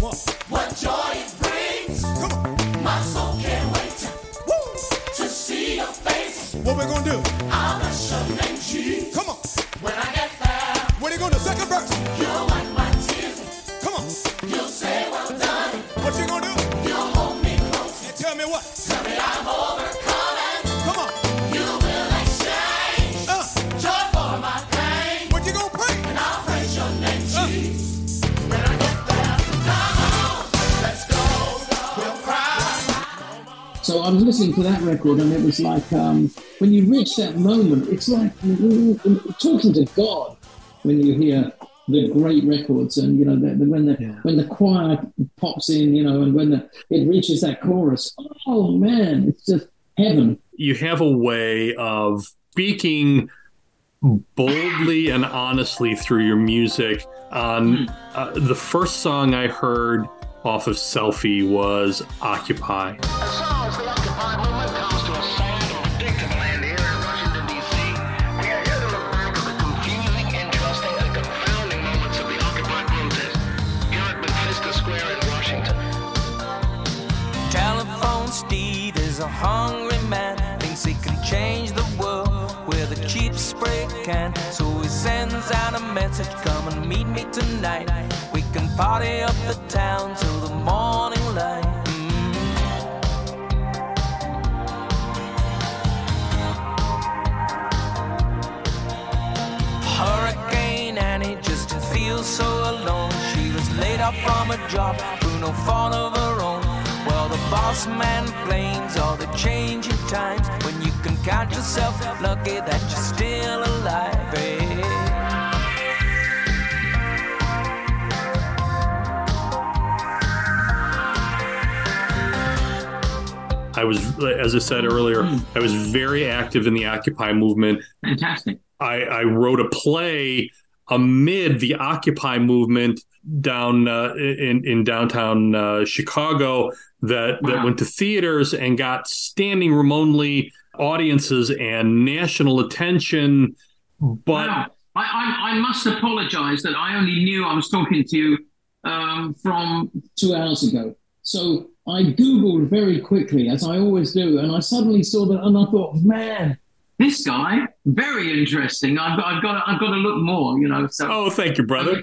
What, joy it brings. Come on. My soul can't wait Woo. to see your face. What we gonna do? I'll your name, chief. Come on. Listening to that record, and it was like um, when you reach that moment, it's like talking to God when you hear the great records, and you know the, the, when the yeah. when the choir pops in, you know, and when the, it reaches that chorus. Oh man, it's just heaven. You have a way of speaking boldly and honestly through your music. On uh, the first song I heard off of Selfie was Occupy. Hungry man, thinks he can change the world with a cheap spray can. So he sends out a message, come and meet me tonight. We can party up the town till the morning light. Mm. So alone. She was laid off from a job through no fault of her own the boss man blames all the changing times when you can count yourself lucky that you're still alive. Eh? I was, as I said earlier, I was very active in the Occupy movement. Fantastic. I, I wrote a play amid the Occupy movement down uh, in in downtown uh, Chicago that wow. that went to theaters and got standing room only audiences and national attention. But wow. I, I, I must apologize that I only knew I was talking to you um, from two hours ago. So I Googled very quickly, as I always do, and I suddenly saw that, and I thought, man, this guy, very interesting. I've, I've got, to, I've got to look more, you know. So, oh, thank you, brother.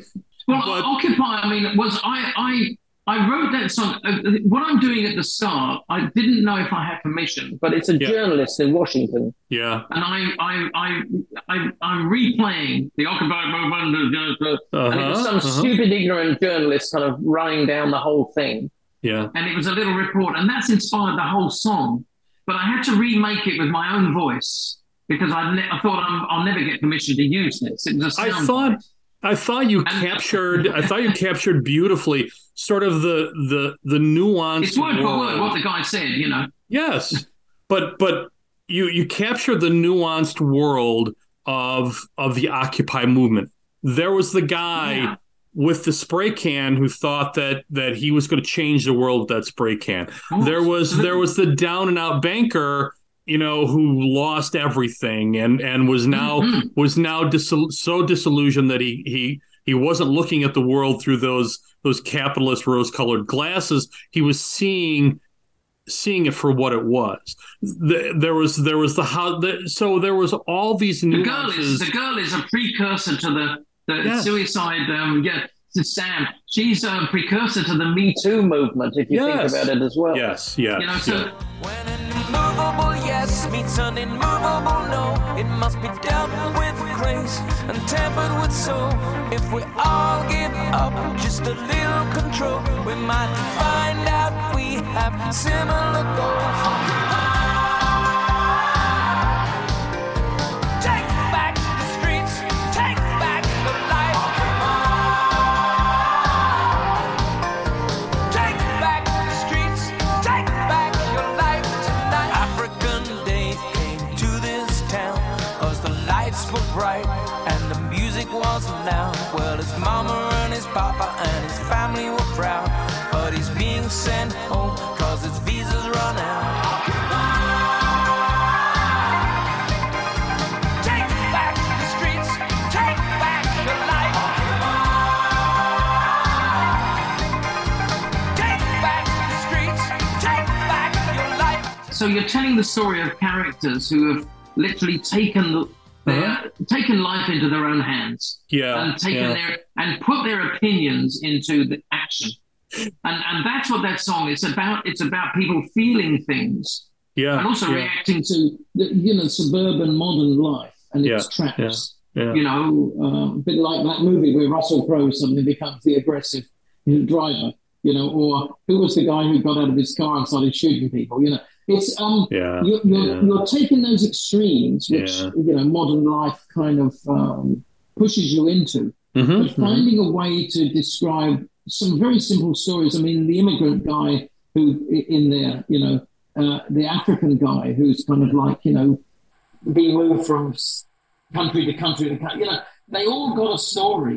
Well, but... Occupy. I mean, was I, I I wrote that song. Uh, what I'm doing at the start, I didn't know if I had permission, but it's a yeah. journalist in Washington. Yeah. And I, I, I, I, I'm replaying the Occupy movement, uh-huh, and it was some uh-huh. stupid, ignorant journalist kind of running down the whole thing. Yeah. And it was a little report, and that's inspired the whole song. But I had to remake it with my own voice because I, ne- I thought i will never get permission to use this. It was a I thought. I thought you captured. I thought you [laughs] captured beautifully, sort of the the the nuance. It's word for word what the guy said. You know. Yes, but but you you captured the nuanced world of of the Occupy movement. There was the guy yeah. with the spray can who thought that that he was going to change the world with that spray can. Oh, there was there was the down and out banker you know, who lost everything and and was now mm-hmm. was now dis- so disillusioned that he he he wasn't looking at the world through those those capitalist rose colored glasses. He was seeing seeing it for what it was. The, there was there was the how the, so there was all these nuances. The girl is the girl is a precursor to the the yes. suicide. Um, yeah, to Sam. She's a precursor to the Me Too movement. If you yes. think about it as well. Yes. Yeah. You know, so. Yeah yes meets an immovable no. It must be dealt with grace and tempered with soul. If we all give up just a little control, we might find out we have similar goals. Sent home cause his visa's run out. So you're telling the story of characters who have literally taken the uh-huh. taken life into their own hands. Yeah. And taken yeah. their and put their opinions into the action and and that's what that song is about. It's about people feeling things, yeah, and also yeah. reacting to the, you know suburban modern life and its yeah, traps. Yeah, you know, uh, a bit like that movie where Russell Crowe suddenly becomes the aggressive driver. You know, or who was the guy who got out of his car and started shooting people? You know, it's um, yeah, you're, you're, you're taking those extremes, which you know modern life kind of um, pushes you into, mm-hmm, but finding mm-hmm. a way to describe some very simple stories. I mean, the immigrant guy who in there, you know, uh, the African guy who's kind of like, you know, being moved from country to country to country. You know, they all got a story.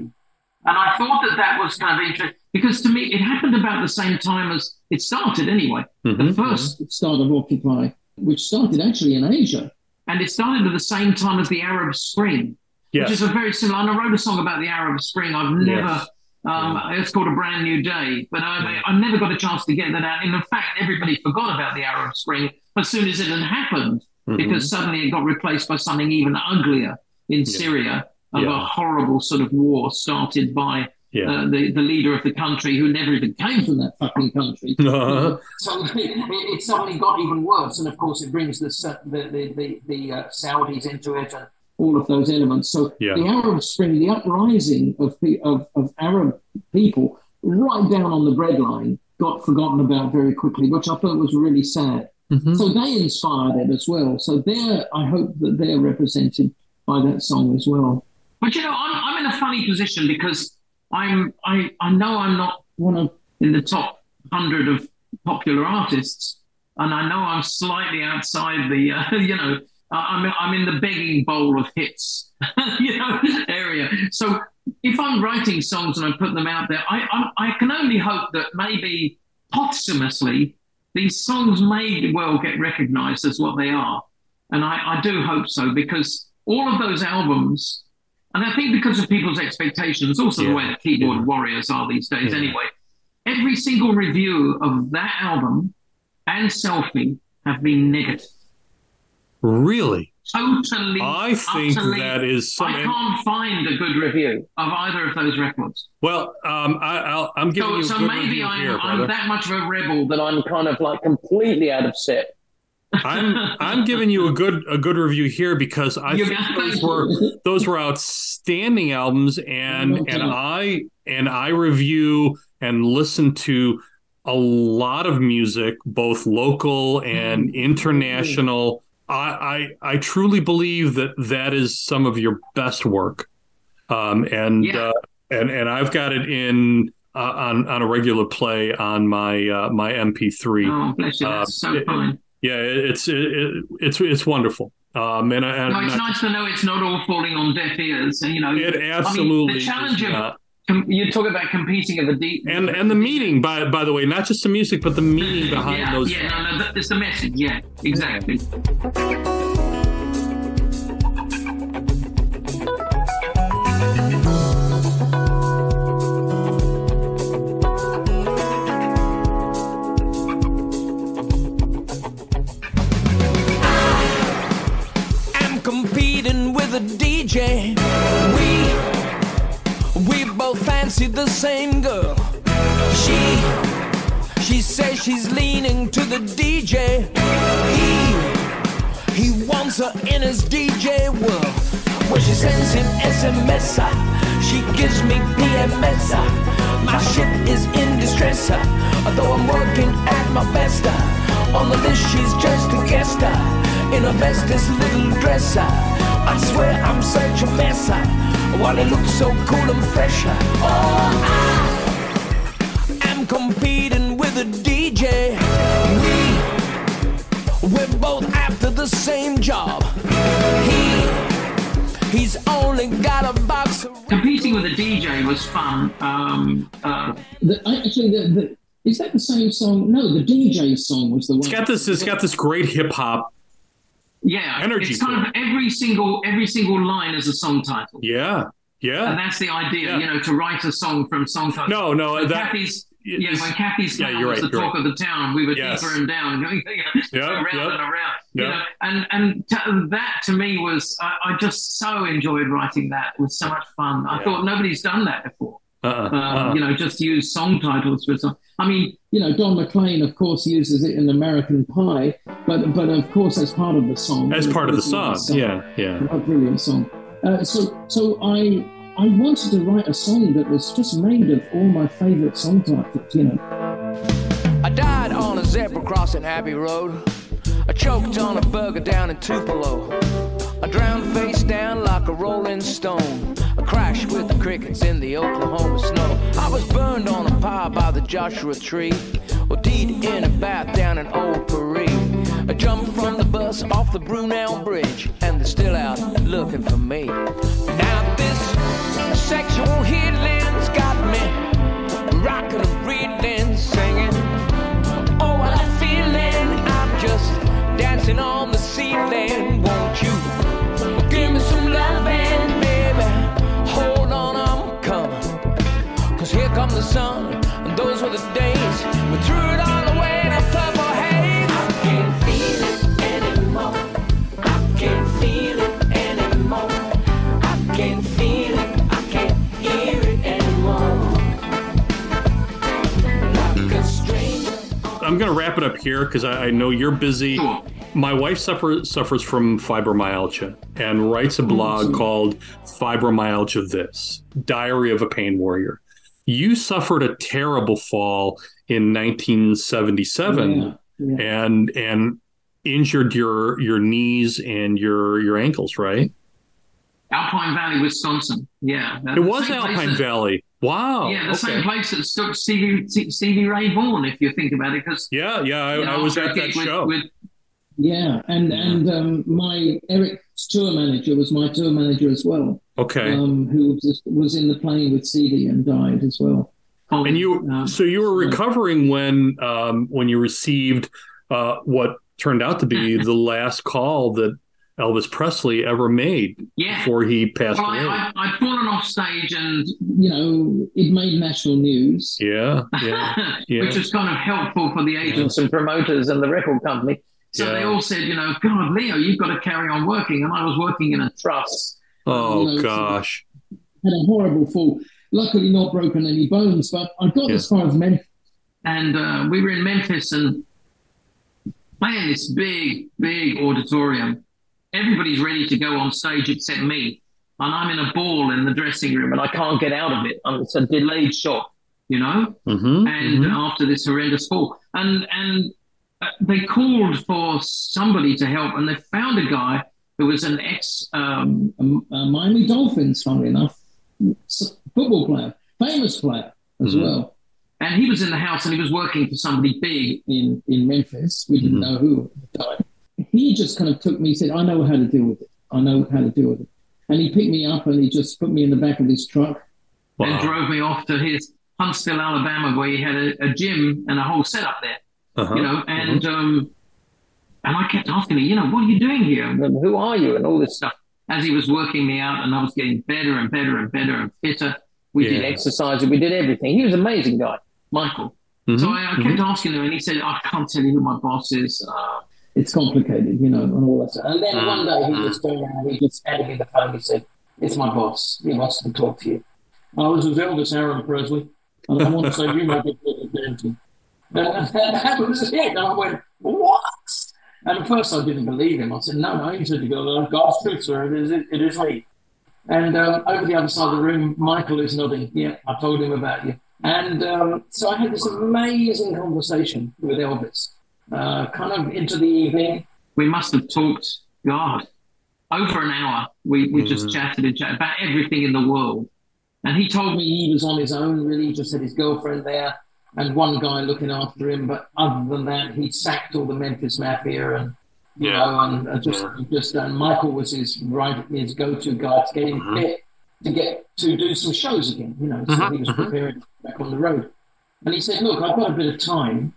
And I thought that that was kind of interesting because to me, it happened about the same time as it started anyway. Mm-hmm. The 1st mm-hmm. start of Occupy, which started actually in Asia. And it started at the same time as the Arab Spring, yes. which is a very similar. And I wrote a song about the Arab Spring. I've never yes. Um, it's called A Brand New Day, but I, I never got a chance to get that out. And in fact, everybody forgot about the Arab Spring as soon as it had happened, mm-hmm. because suddenly it got replaced by something even uglier in yeah. Syria of yeah. a horrible sort of war started by yeah. uh, the, the leader of the country who never even came from that fucking country. [laughs] Uh-huh. So [laughs] it, it, suddenly got even worse. And of course, it brings the, the, the, the, the uh, Saudis into it and all of those elements. So yeah. the Arab Spring, the uprising of, the, of, of Arab people right down on the breadline got forgotten about very quickly, which I thought was really sad. Mm-hmm. So they inspired it as well. So they're, I hope that they're represented by that song as well. But you know, I'm, I'm in a funny position because I'm I, I know I'm not one of in the top hundred of popular artists, and I know I'm slightly outside the, uh, [laughs] you know, I'm I'm in the begging bowl of hits, [laughs] you know, area. So if I'm writing songs and I put them out there, I, I, I can only hope that maybe posthumously these songs may well get recognised as what they are, and I, I do hope so because all of those albums, and I think because of people's expectations, also yeah. the way the keyboard yeah. warriors are these days, yeah. anyway. Every single review of that album and Selfie have been negative. Really? Totally. I think utterly, that is. Some, I can't find a good review of either of those records. Well, um, I, am giving so, you. so maybe I'm, here, I'm that much of a rebel that I'm kind of like completely out of set. I'm I'm giving you a good a good review here because I think those were those were outstanding albums and okay. and I and I review and listen to a lot of music, both local and mm-hmm. international I, I, I truly believe that that is some of your best work, um, and yeah. uh, and and I've got it in uh, on on a regular play on my uh, my MP3. Oh, bless you! That's so it, fine. Yeah, it's it, it's it's wonderful. Um, and, and no, it's nice to know it's not all falling on deaf ears. And, you know, it absolutely. I mean, the challenge of you talk about competing at the deep and and the meaning by by the way not just the music but the meaning behind yeah, those yeah no, no it's the message yeah exactly with We, DJ both fancy the same girl. She, she says she's leaning to the DJ. He, he wants her in his DJ world. When she sends him SMS, she gives me PMS. My ship is in distress, although I'm working at my best. On the list, she's just a guest in her bestest little dress. I swear I'm such a mess while it looks so cool and fresh. Oh, I am competing with a DJ. We, we're both after the same job. He, he's only got a box. Competing with a DJ was fun. Um, uh, the, actually, the, the, is that the same song? No, the DJ song was the one. It's got this. It's got this great hip hop yeah, energy. It's kind of every single every single line is a song title. Yeah, yeah. And that's the idea, yeah. you know, to write a song from song title. No, no, when that. Kathy's, yeah, when Kathy's yeah, was right, the talk right. of the town, we would yes. deeper him down, [laughs] you know, around yep. and around. Yep. You know, and and to, that to me was I, I, just so enjoyed writing that. It was so much fun. I thought nobody's done that before. Uh-uh, um, uh-uh. You know, just use song titles for song. I mean, you know, Don McLean, of course, uses it in American Pie, but but of course, as part of the song. As part of the song, song. yeah, yeah. A brilliant song. Uh, so so I I wanted to write a song that was just made of all my favorite song titles, you know. I died on a zebra crossing Abbey Road. I choked on a burger down in Tupelo. I drowned face down like a rolling stone. I crashed with the crickets in the Oklahoma snow. I was burned on a pile by the Joshua tree. OD'd in a bath down in Old Paris. I jumped from the bus off the Brunel Bridge, and they're still out looking for me. Now this sexual healing's got me rocking and reeling, singing. Oh, what I'm feeling, I'm just dancing on the ceiling. Won't you coming. Cause here comes the sun, and those were the days we threw it all away in a purple haze. I can't feel it anymore. I can't feel it anymore. I can't feel it. I can't hear it anymore. Like I'm going to wrap it up here because I, I know you're busy. My wife suffer, suffers from fibromyalgia and writes a blog mm-hmm. called Fibromyalgia This Diary of a Pain Warrior. You suffered a terrible fall in 1977 yeah, yeah. and and injured your your knees and your your ankles, right? Alpine Valley, Wisconsin. Yeah, it was Alpine Valley. Wow. Yeah, the okay. same place that took Stevie, Stevie Ray Vaughan, if you think about it. Because yeah, yeah, I, I was at that show. With, yeah, and yeah. and um, my Eric's tour manager was my tour manager as well. Okay. Um, who was, was in the plane with Stevie and died as well. And you, um, so you were recovering when um, when you received uh, what turned out to be [laughs] the last call that Elvis Presley ever made yeah. before he passed well, away. I, I, would fallen off stage and. You know, it made national news. Yeah. yeah, [laughs] yeah. Which was kind of helpful for the agents and promoters and the record company. So yeah. they all said, you know, God, Leo, you've got to carry on working. And I was working in a truss. Oh, you know, gosh. So had a horrible fall. Luckily, not broken any bones, but I got yeah. as far as Memphis. And uh, we were in Memphis and playing this big, big auditorium everybody's ready to go on stage except me. And I'm in a ball in the dressing room and I can't get out of it. It's a delayed shock, you know? Mm-hmm, and mm-hmm. after this horrendous fall. And, and they called for somebody to help and they found a guy who was an ex um, Miami Dolphins, funnily enough, football player, famous player as mm-hmm. well. And he was in the house and he was working for somebody big in, in Memphis. We didn't mm-hmm. know who at the time he just kind of took me, said, I know how to deal with it. I know how to deal with it. And he picked me up and he just put me in the back of his truck. Wow. And drove me off to his Huntsville, Alabama, where he had a, a gym and a whole setup there. Uh-huh. You know, and uh-huh. um, and I kept asking him, you know, what are you doing here? And who are you? And all this stuff. As he was working me out, and I was getting better and better and better and fitter. We yeah. did exercise and we did everything. He was an amazing guy, Michael. Mm-hmm. So I, I kept mm-hmm. asking him, and he said, I can't tell you who my boss is. Uh, it's complicated, you know, and all that stuff. And then mm. one day he just turned around, he just handed me the phone. He said, "It's my boss. He wants to talk to you." I was with Elvis Aaron Presley, and I want to say you might be dancing. And [laughs] that was it. And I went, "What?" And at first I didn't believe him. I said, "No, no." He said, "To go, God's truth, sir. It is, it is me." And um, over the other side of the room, Michael is nodding. Yeah, I told him about you. And um, so I had this amazing conversation with Elvis uh, kind of into the evening. We must have talked, God, over an hour. We, we mm-hmm. just chatted and chatted about everything in the world. And he told me he was on his own, really, just had his girlfriend there and one guy looking after him. But other than that, he sacked all the Memphis Mafia and you yeah. know, and uh, just yeah. just and Michael was his right his go to guy to get him mm-hmm. fit to get to do some shows again. You know, so mm-hmm. he was mm-hmm. preparing back on the road. And he said, "Look, I've got a bit of time.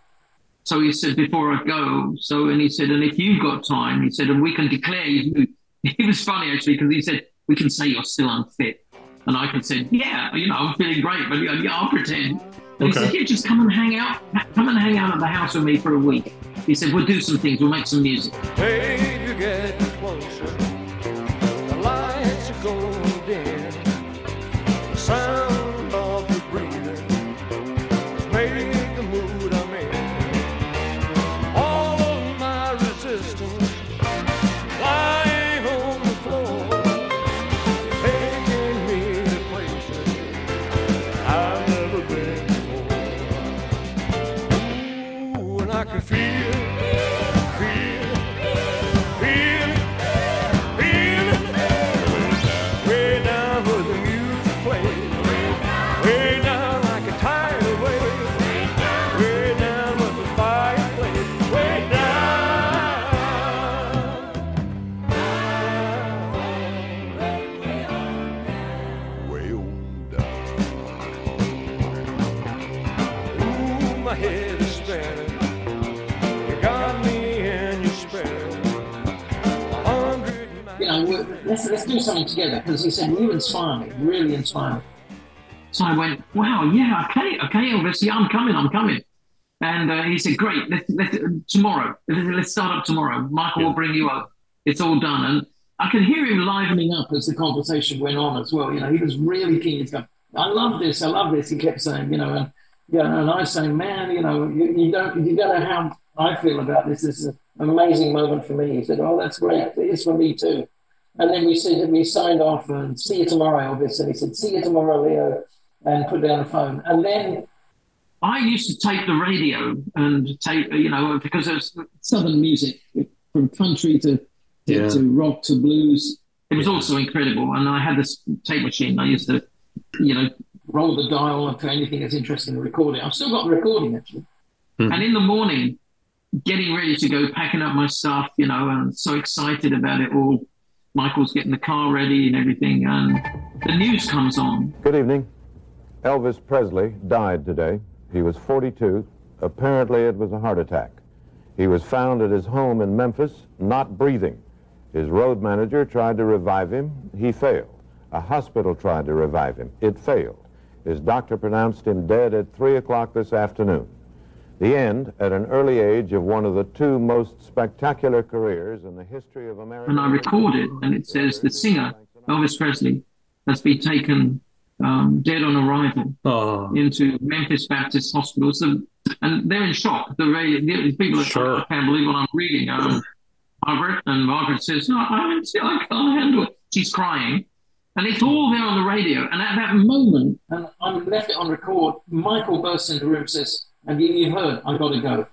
So he said, before I go, so, and he said, and if you've got time, he said, and we can declare you. [laughs] It was funny actually, because he said, we can say you're still unfit. And I can say, yeah, you know, I'm feeling great, but yeah, I'll pretend. And okay. he said, yeah, just come and hang out, come and hang out at the house with me for a week. He said, we'll do some things, we'll make some music. Hey, let's, let's do something together because he said, you inspire me, really inspire me. So I went, wow, yeah, okay, okay, Elvis, yeah, I'm coming, I'm coming. And uh, he said, great, let's, let's, tomorrow, let's start up tomorrow. Michael yeah. will bring you up. It's all done. And I could hear him livening up as the conversation went on as well. You know, he was really keen. He's going, I love this, I love this. He kept saying, you know, and, you know, and I was saying, man, you know, you, you don't, you don't know how I feel about this. This is an amazing moment for me. He said, oh, that's great. It is for me too. And then we said we signed off and see you tomorrow, obviously. He said, see you tomorrow, Leo, and put down the phone. And then I used to tape the radio and tape, you know, because there's southern music from country to, to, yeah. to rock to blues. it was also incredible. And I had this tape machine. I used to, you know, roll the dial to anything that's interesting and record it. I've still got the recording actually. Mm-hmm. And in the morning, getting ready to go, packing up my stuff, you know, and so excited about it all. Michael's getting the car ready and everything, and the news comes on. Good evening. Elvis Presley died today. He was 42. Apparently, it was a heart attack. He was found at his home in Memphis, not breathing. His road manager tried to revive him. He failed. A hospital tried to revive him. It failed. His doctor pronounced him dead at 3 o'clock this afternoon. The end, at an early age, of one of the two most spectacular careers in the history of America. And I record it, and it says the singer, Elvis Presley, has been taken um, dead on arrival oh. into Memphis Baptist Hospital. So, and they're in shock. The, the people are sure. I can't believe what I'm reading. Um, Margaret, and Margaret says, no, I, I can't handle it. She's crying. And it's all there on the radio. And at that moment, and I left it on record, Michael bursts into the room and says, Have you, you heard? I've got to go.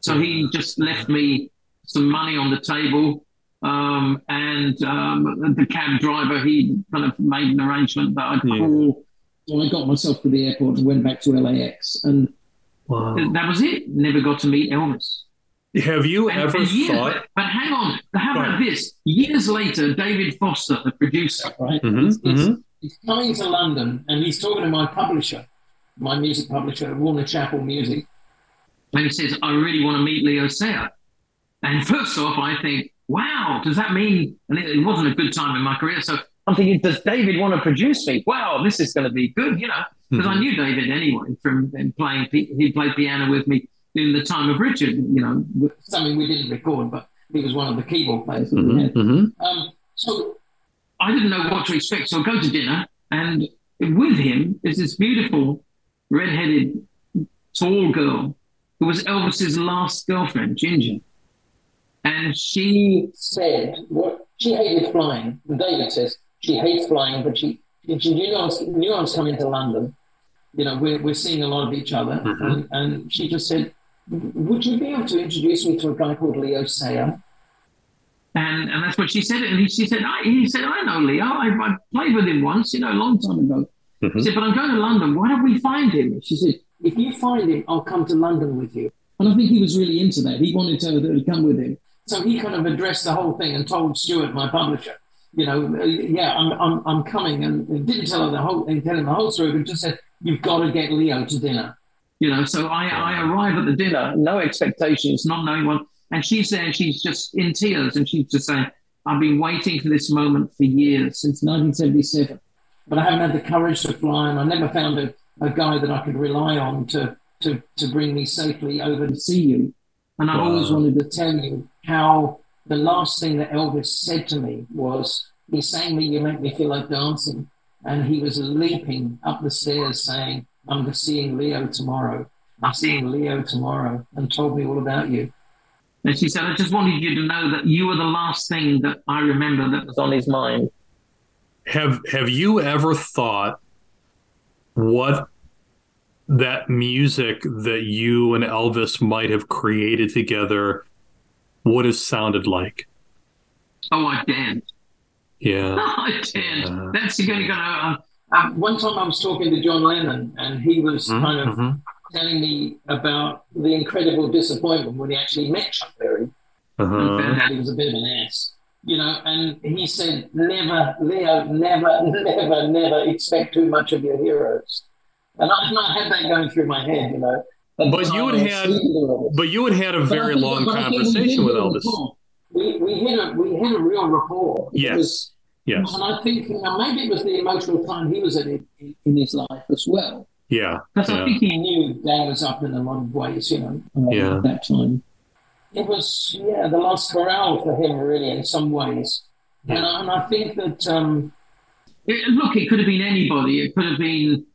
So he just left me some money on the table. Um, and um, the cab driver, he kind of made an arrangement that I'd yeah. call. So I got myself to the airport and went back to LAX. And wow. that was it. Never got to meet Elvis. Have you and, ever and years, thought? But, but, hang on, how about this? Years later, David Foster, the producer, right, mm-hmm, he's, mm-hmm. he's, coming to London and he's talking to my publisher, my music publisher, Warner Chappell Music, and he says, "I really want to meet Leo Sayer." And first off, I think, "Wow, does that mean?" And it, it wasn't a good time in my career, so I'm thinking, "Does David want to produce me?" Wow, this is going to be good, you know, because mm-hmm. I knew David anyway from playing. He played piano with me in the time of Richard, you know, something we didn't record, but he was one of the keyboard players that mm-hmm, we had. Mm-hmm. Um, so I didn't know what to expect. So I go to dinner, and with him is this beautiful, red-headed, tall girl who was Elvis's last girlfriend, Ginger. And she said, "What she hated flying." David says she hates flying, but she she knew I was, knew I was coming to London. You know, we're we're seeing a lot of each other, mm-hmm. and, and she just said, would you be able to introduce me to a guy called Leo Sayer? And and that's what she said. And he, she said, I, he said, I know Leo. I, I played with him once, you know, a long time ago. Mm-hmm. He said, but I'm going to London. Why don't we find him? She said, if you find him, I'll come to London with you. And I think he was really into that. He wanted to, to come with him. So he kind of addressed the whole thing and told Stuart, my publisher, you know, yeah, I'm, I'm, I'm coming. And didn't tell her the whole, tell him the whole story, but just said, you've got to get Leo to dinner. You know, so I, I arrive at the dinner, no expectations, not knowing what, and she's there, she's just in tears, and she's just saying, I've been waiting for this moment for years, since 1977. But I haven't had the courage to fly, and I never found a, a guy that I could rely on to, to, to bring me safely over to see you. And I wow. always wanted to tell you how the last thing that Elvis said to me was, he sang me, You Make Me Feel Like Dancing. And he was leaping up the stairs saying, I'm seeing Leo tomorrow. I'm seeing Leo tomorrow, and told me all about you. And she said, I just wanted you to know that you were the last thing that I remember that was on his mind. Have Have you ever thought what that music that you and Elvis might have created together would have sounded like? Oh, I did. Yeah. [laughs] I did. Yeah. That's going to. Uh, um, one time I was talking to John Lennon, and he was mm-hmm. kind of mm-hmm. telling me about the incredible disappointment when he actually met Chuck Berry uh-huh. and found out he was a bit of an ass. You know, and he said, "Never, Leo, never, never, never expect too much of your heroes." And I, I had that going through my head, you know. But you had had, but you had had a very long conversation with Elvis. We, we hit a we hit a real rapport. Yes. Yes. And I think you know, maybe it was the emotional time he was in in his life as well. Yeah. Because yeah. I think he knew Dan was up in a lot of ways, you know, yeah. at that time. It was, yeah, the last corral for him, really, in some ways. Yeah. And, and I think that, um, it, look, it could have been anybody. It could have been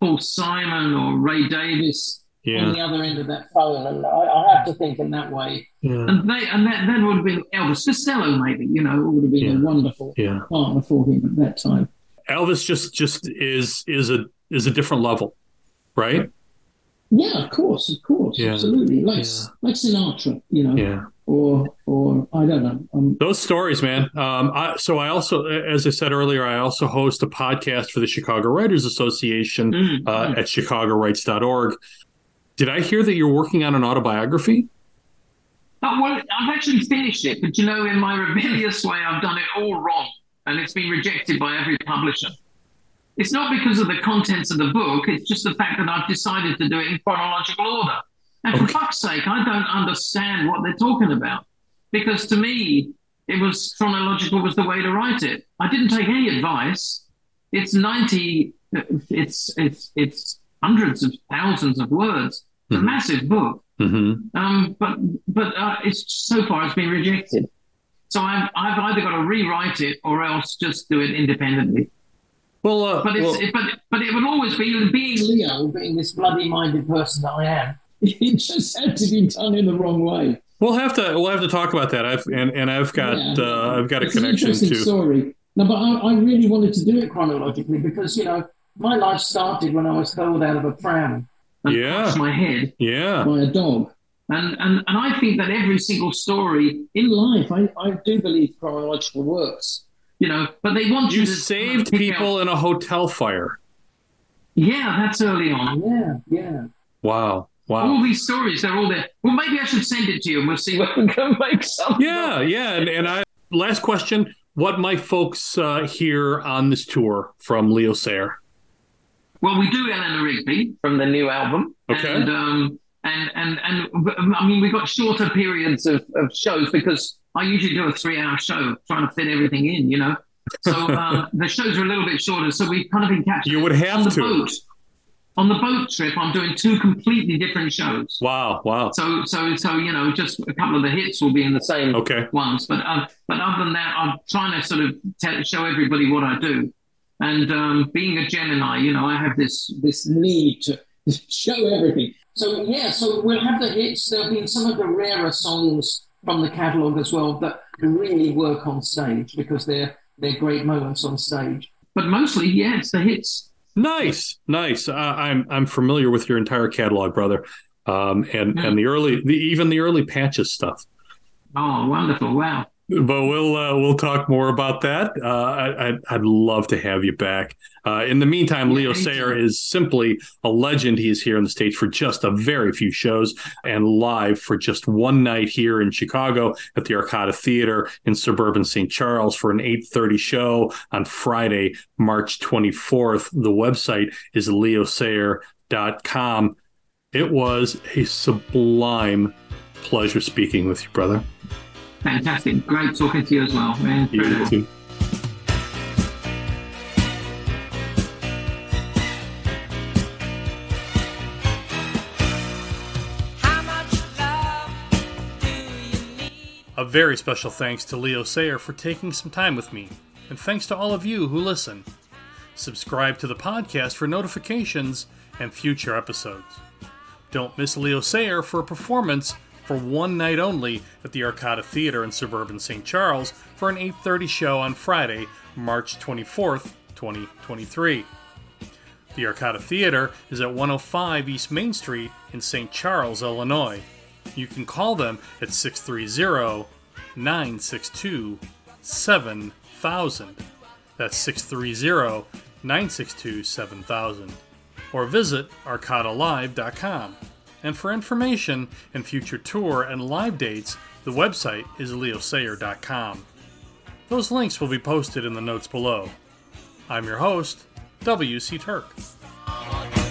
Paul Simon or Ray Davies yeah. on the other end of that phone. And I, I have to think in that way. Yeah. And they and that, that would have been Elvis Costello, maybe, you know, it would have been yeah. a wonderful yeah. partner for him at that time. Elvis just just is is a is a different level, right? Yeah, of course, of course, yeah. absolutely. Like like Sinatra, you know. Yeah. or or I don't know. Um, Those stories, man. Um, I, so I also, as I said earlier, I also host a podcast for the Chicago Writers Association mm-hmm. uh, at ChicagoWrites.org. Did I hear that you're working on an autobiography? Uh, well, I've actually finished it, but you know, in my [laughs] rebellious way, I've done it all wrong, and it's been rejected by every publisher. It's not because of the contents of the book; it's just the fact that I've decided to do it in chronological order. And okay. for fuck's sake, I don't understand what they're talking about. Because to me, it was chronological was the way to write it. I didn't take any advice. It's 90, it's, it's, it's hundreds of thousands of words. It's mm-hmm. a massive book. Mm-hmm. Um, but but uh, it's so far it's been rejected. So I've, I've either got to rewrite it or else just do it independently. Well, uh, but, well, it, but but it would always be being Leo, being this bloody minded person that I am. [laughs] it just had to be done in the wrong way. We'll have to we'll have to talk about that. I've and, and I've got yeah. uh, I've got a connection to story. No, but I, I, really wanted to do it chronologically because you know my life started when I was hurled out of a pram and yeah. my head yeah by a dog. And, and and I think that every single story in life, I, I do believe chronological works. You know, but they want you, you saved people out. in a hotel fire. Yeah, that's early on. Yeah, yeah. Wow. Wow. All these stories, they're all there. Well, maybe I should send it to you and we'll see what we can make some. Yeah, yeah. And, and I last question. What might folks uh, hear on this tour from Leo Sayer? Well, we do Eleanor Rigby from the new album. Okay. And um, and and and I mean, we've got shorter periods of, of shows because I usually do a three hour show trying to fit everything in, you know. So uh, [laughs] the shows are a little bit shorter. So we've kind of been encapsulated. You would have to. Boat on the boat trip, I'm doing two completely different shows. Wow, wow. So, so, so you know, just a couple of the hits will be in the same okay. ones, but uh, but other than that, I'm trying to sort of tell, show everybody what I do. And um, being a Gemini, you know, I have this this need to [laughs] show everything. So yeah, so we'll have the hits. There'll be some of the rarer songs from the catalogue as well that can really work on stage because they're they're great moments on stage. But mostly, yeah, it's the hits. Nice, nice. Uh, I'm I'm familiar with your entire catalog, brother, um, and mm. and the early, the, even the early patches stuff. Oh, wonderful! Wow but we'll uh, we'll talk more about that. Uh, I, would I'd love to have you back. Uh, in the meantime, Leo Sayer is simply a legend. He is here on the stage for just a very few shows and live for just one night here in Chicago at the Arcada Theater in suburban St. Charles for an 8:30 show on Friday, March 24th. The website is leosayer.com. It was a sublime pleasure speaking with you, brother. Fantastic. Great talking to you as well, man. You too. A very special thanks to Leo Sayer for taking some time with me, and thanks to all of you who listen. Subscribe to the podcast for notifications and future episodes. Don't miss Leo Sayer for a performance for one night only at the Arcada Theater in suburban St. Charles for an 8:30 show on Friday, March 24th, 2023. The Arcada Theater is at 105 East Main Street in St. Charles, Illinois. You can call them at 630 962 7000. That's 630 962 7000. Or visit arcadalive.com. And for information and future tour and live dates, the website is leosayer.com. Those links will be posted in the notes below. I'm your host, W.C. Turck.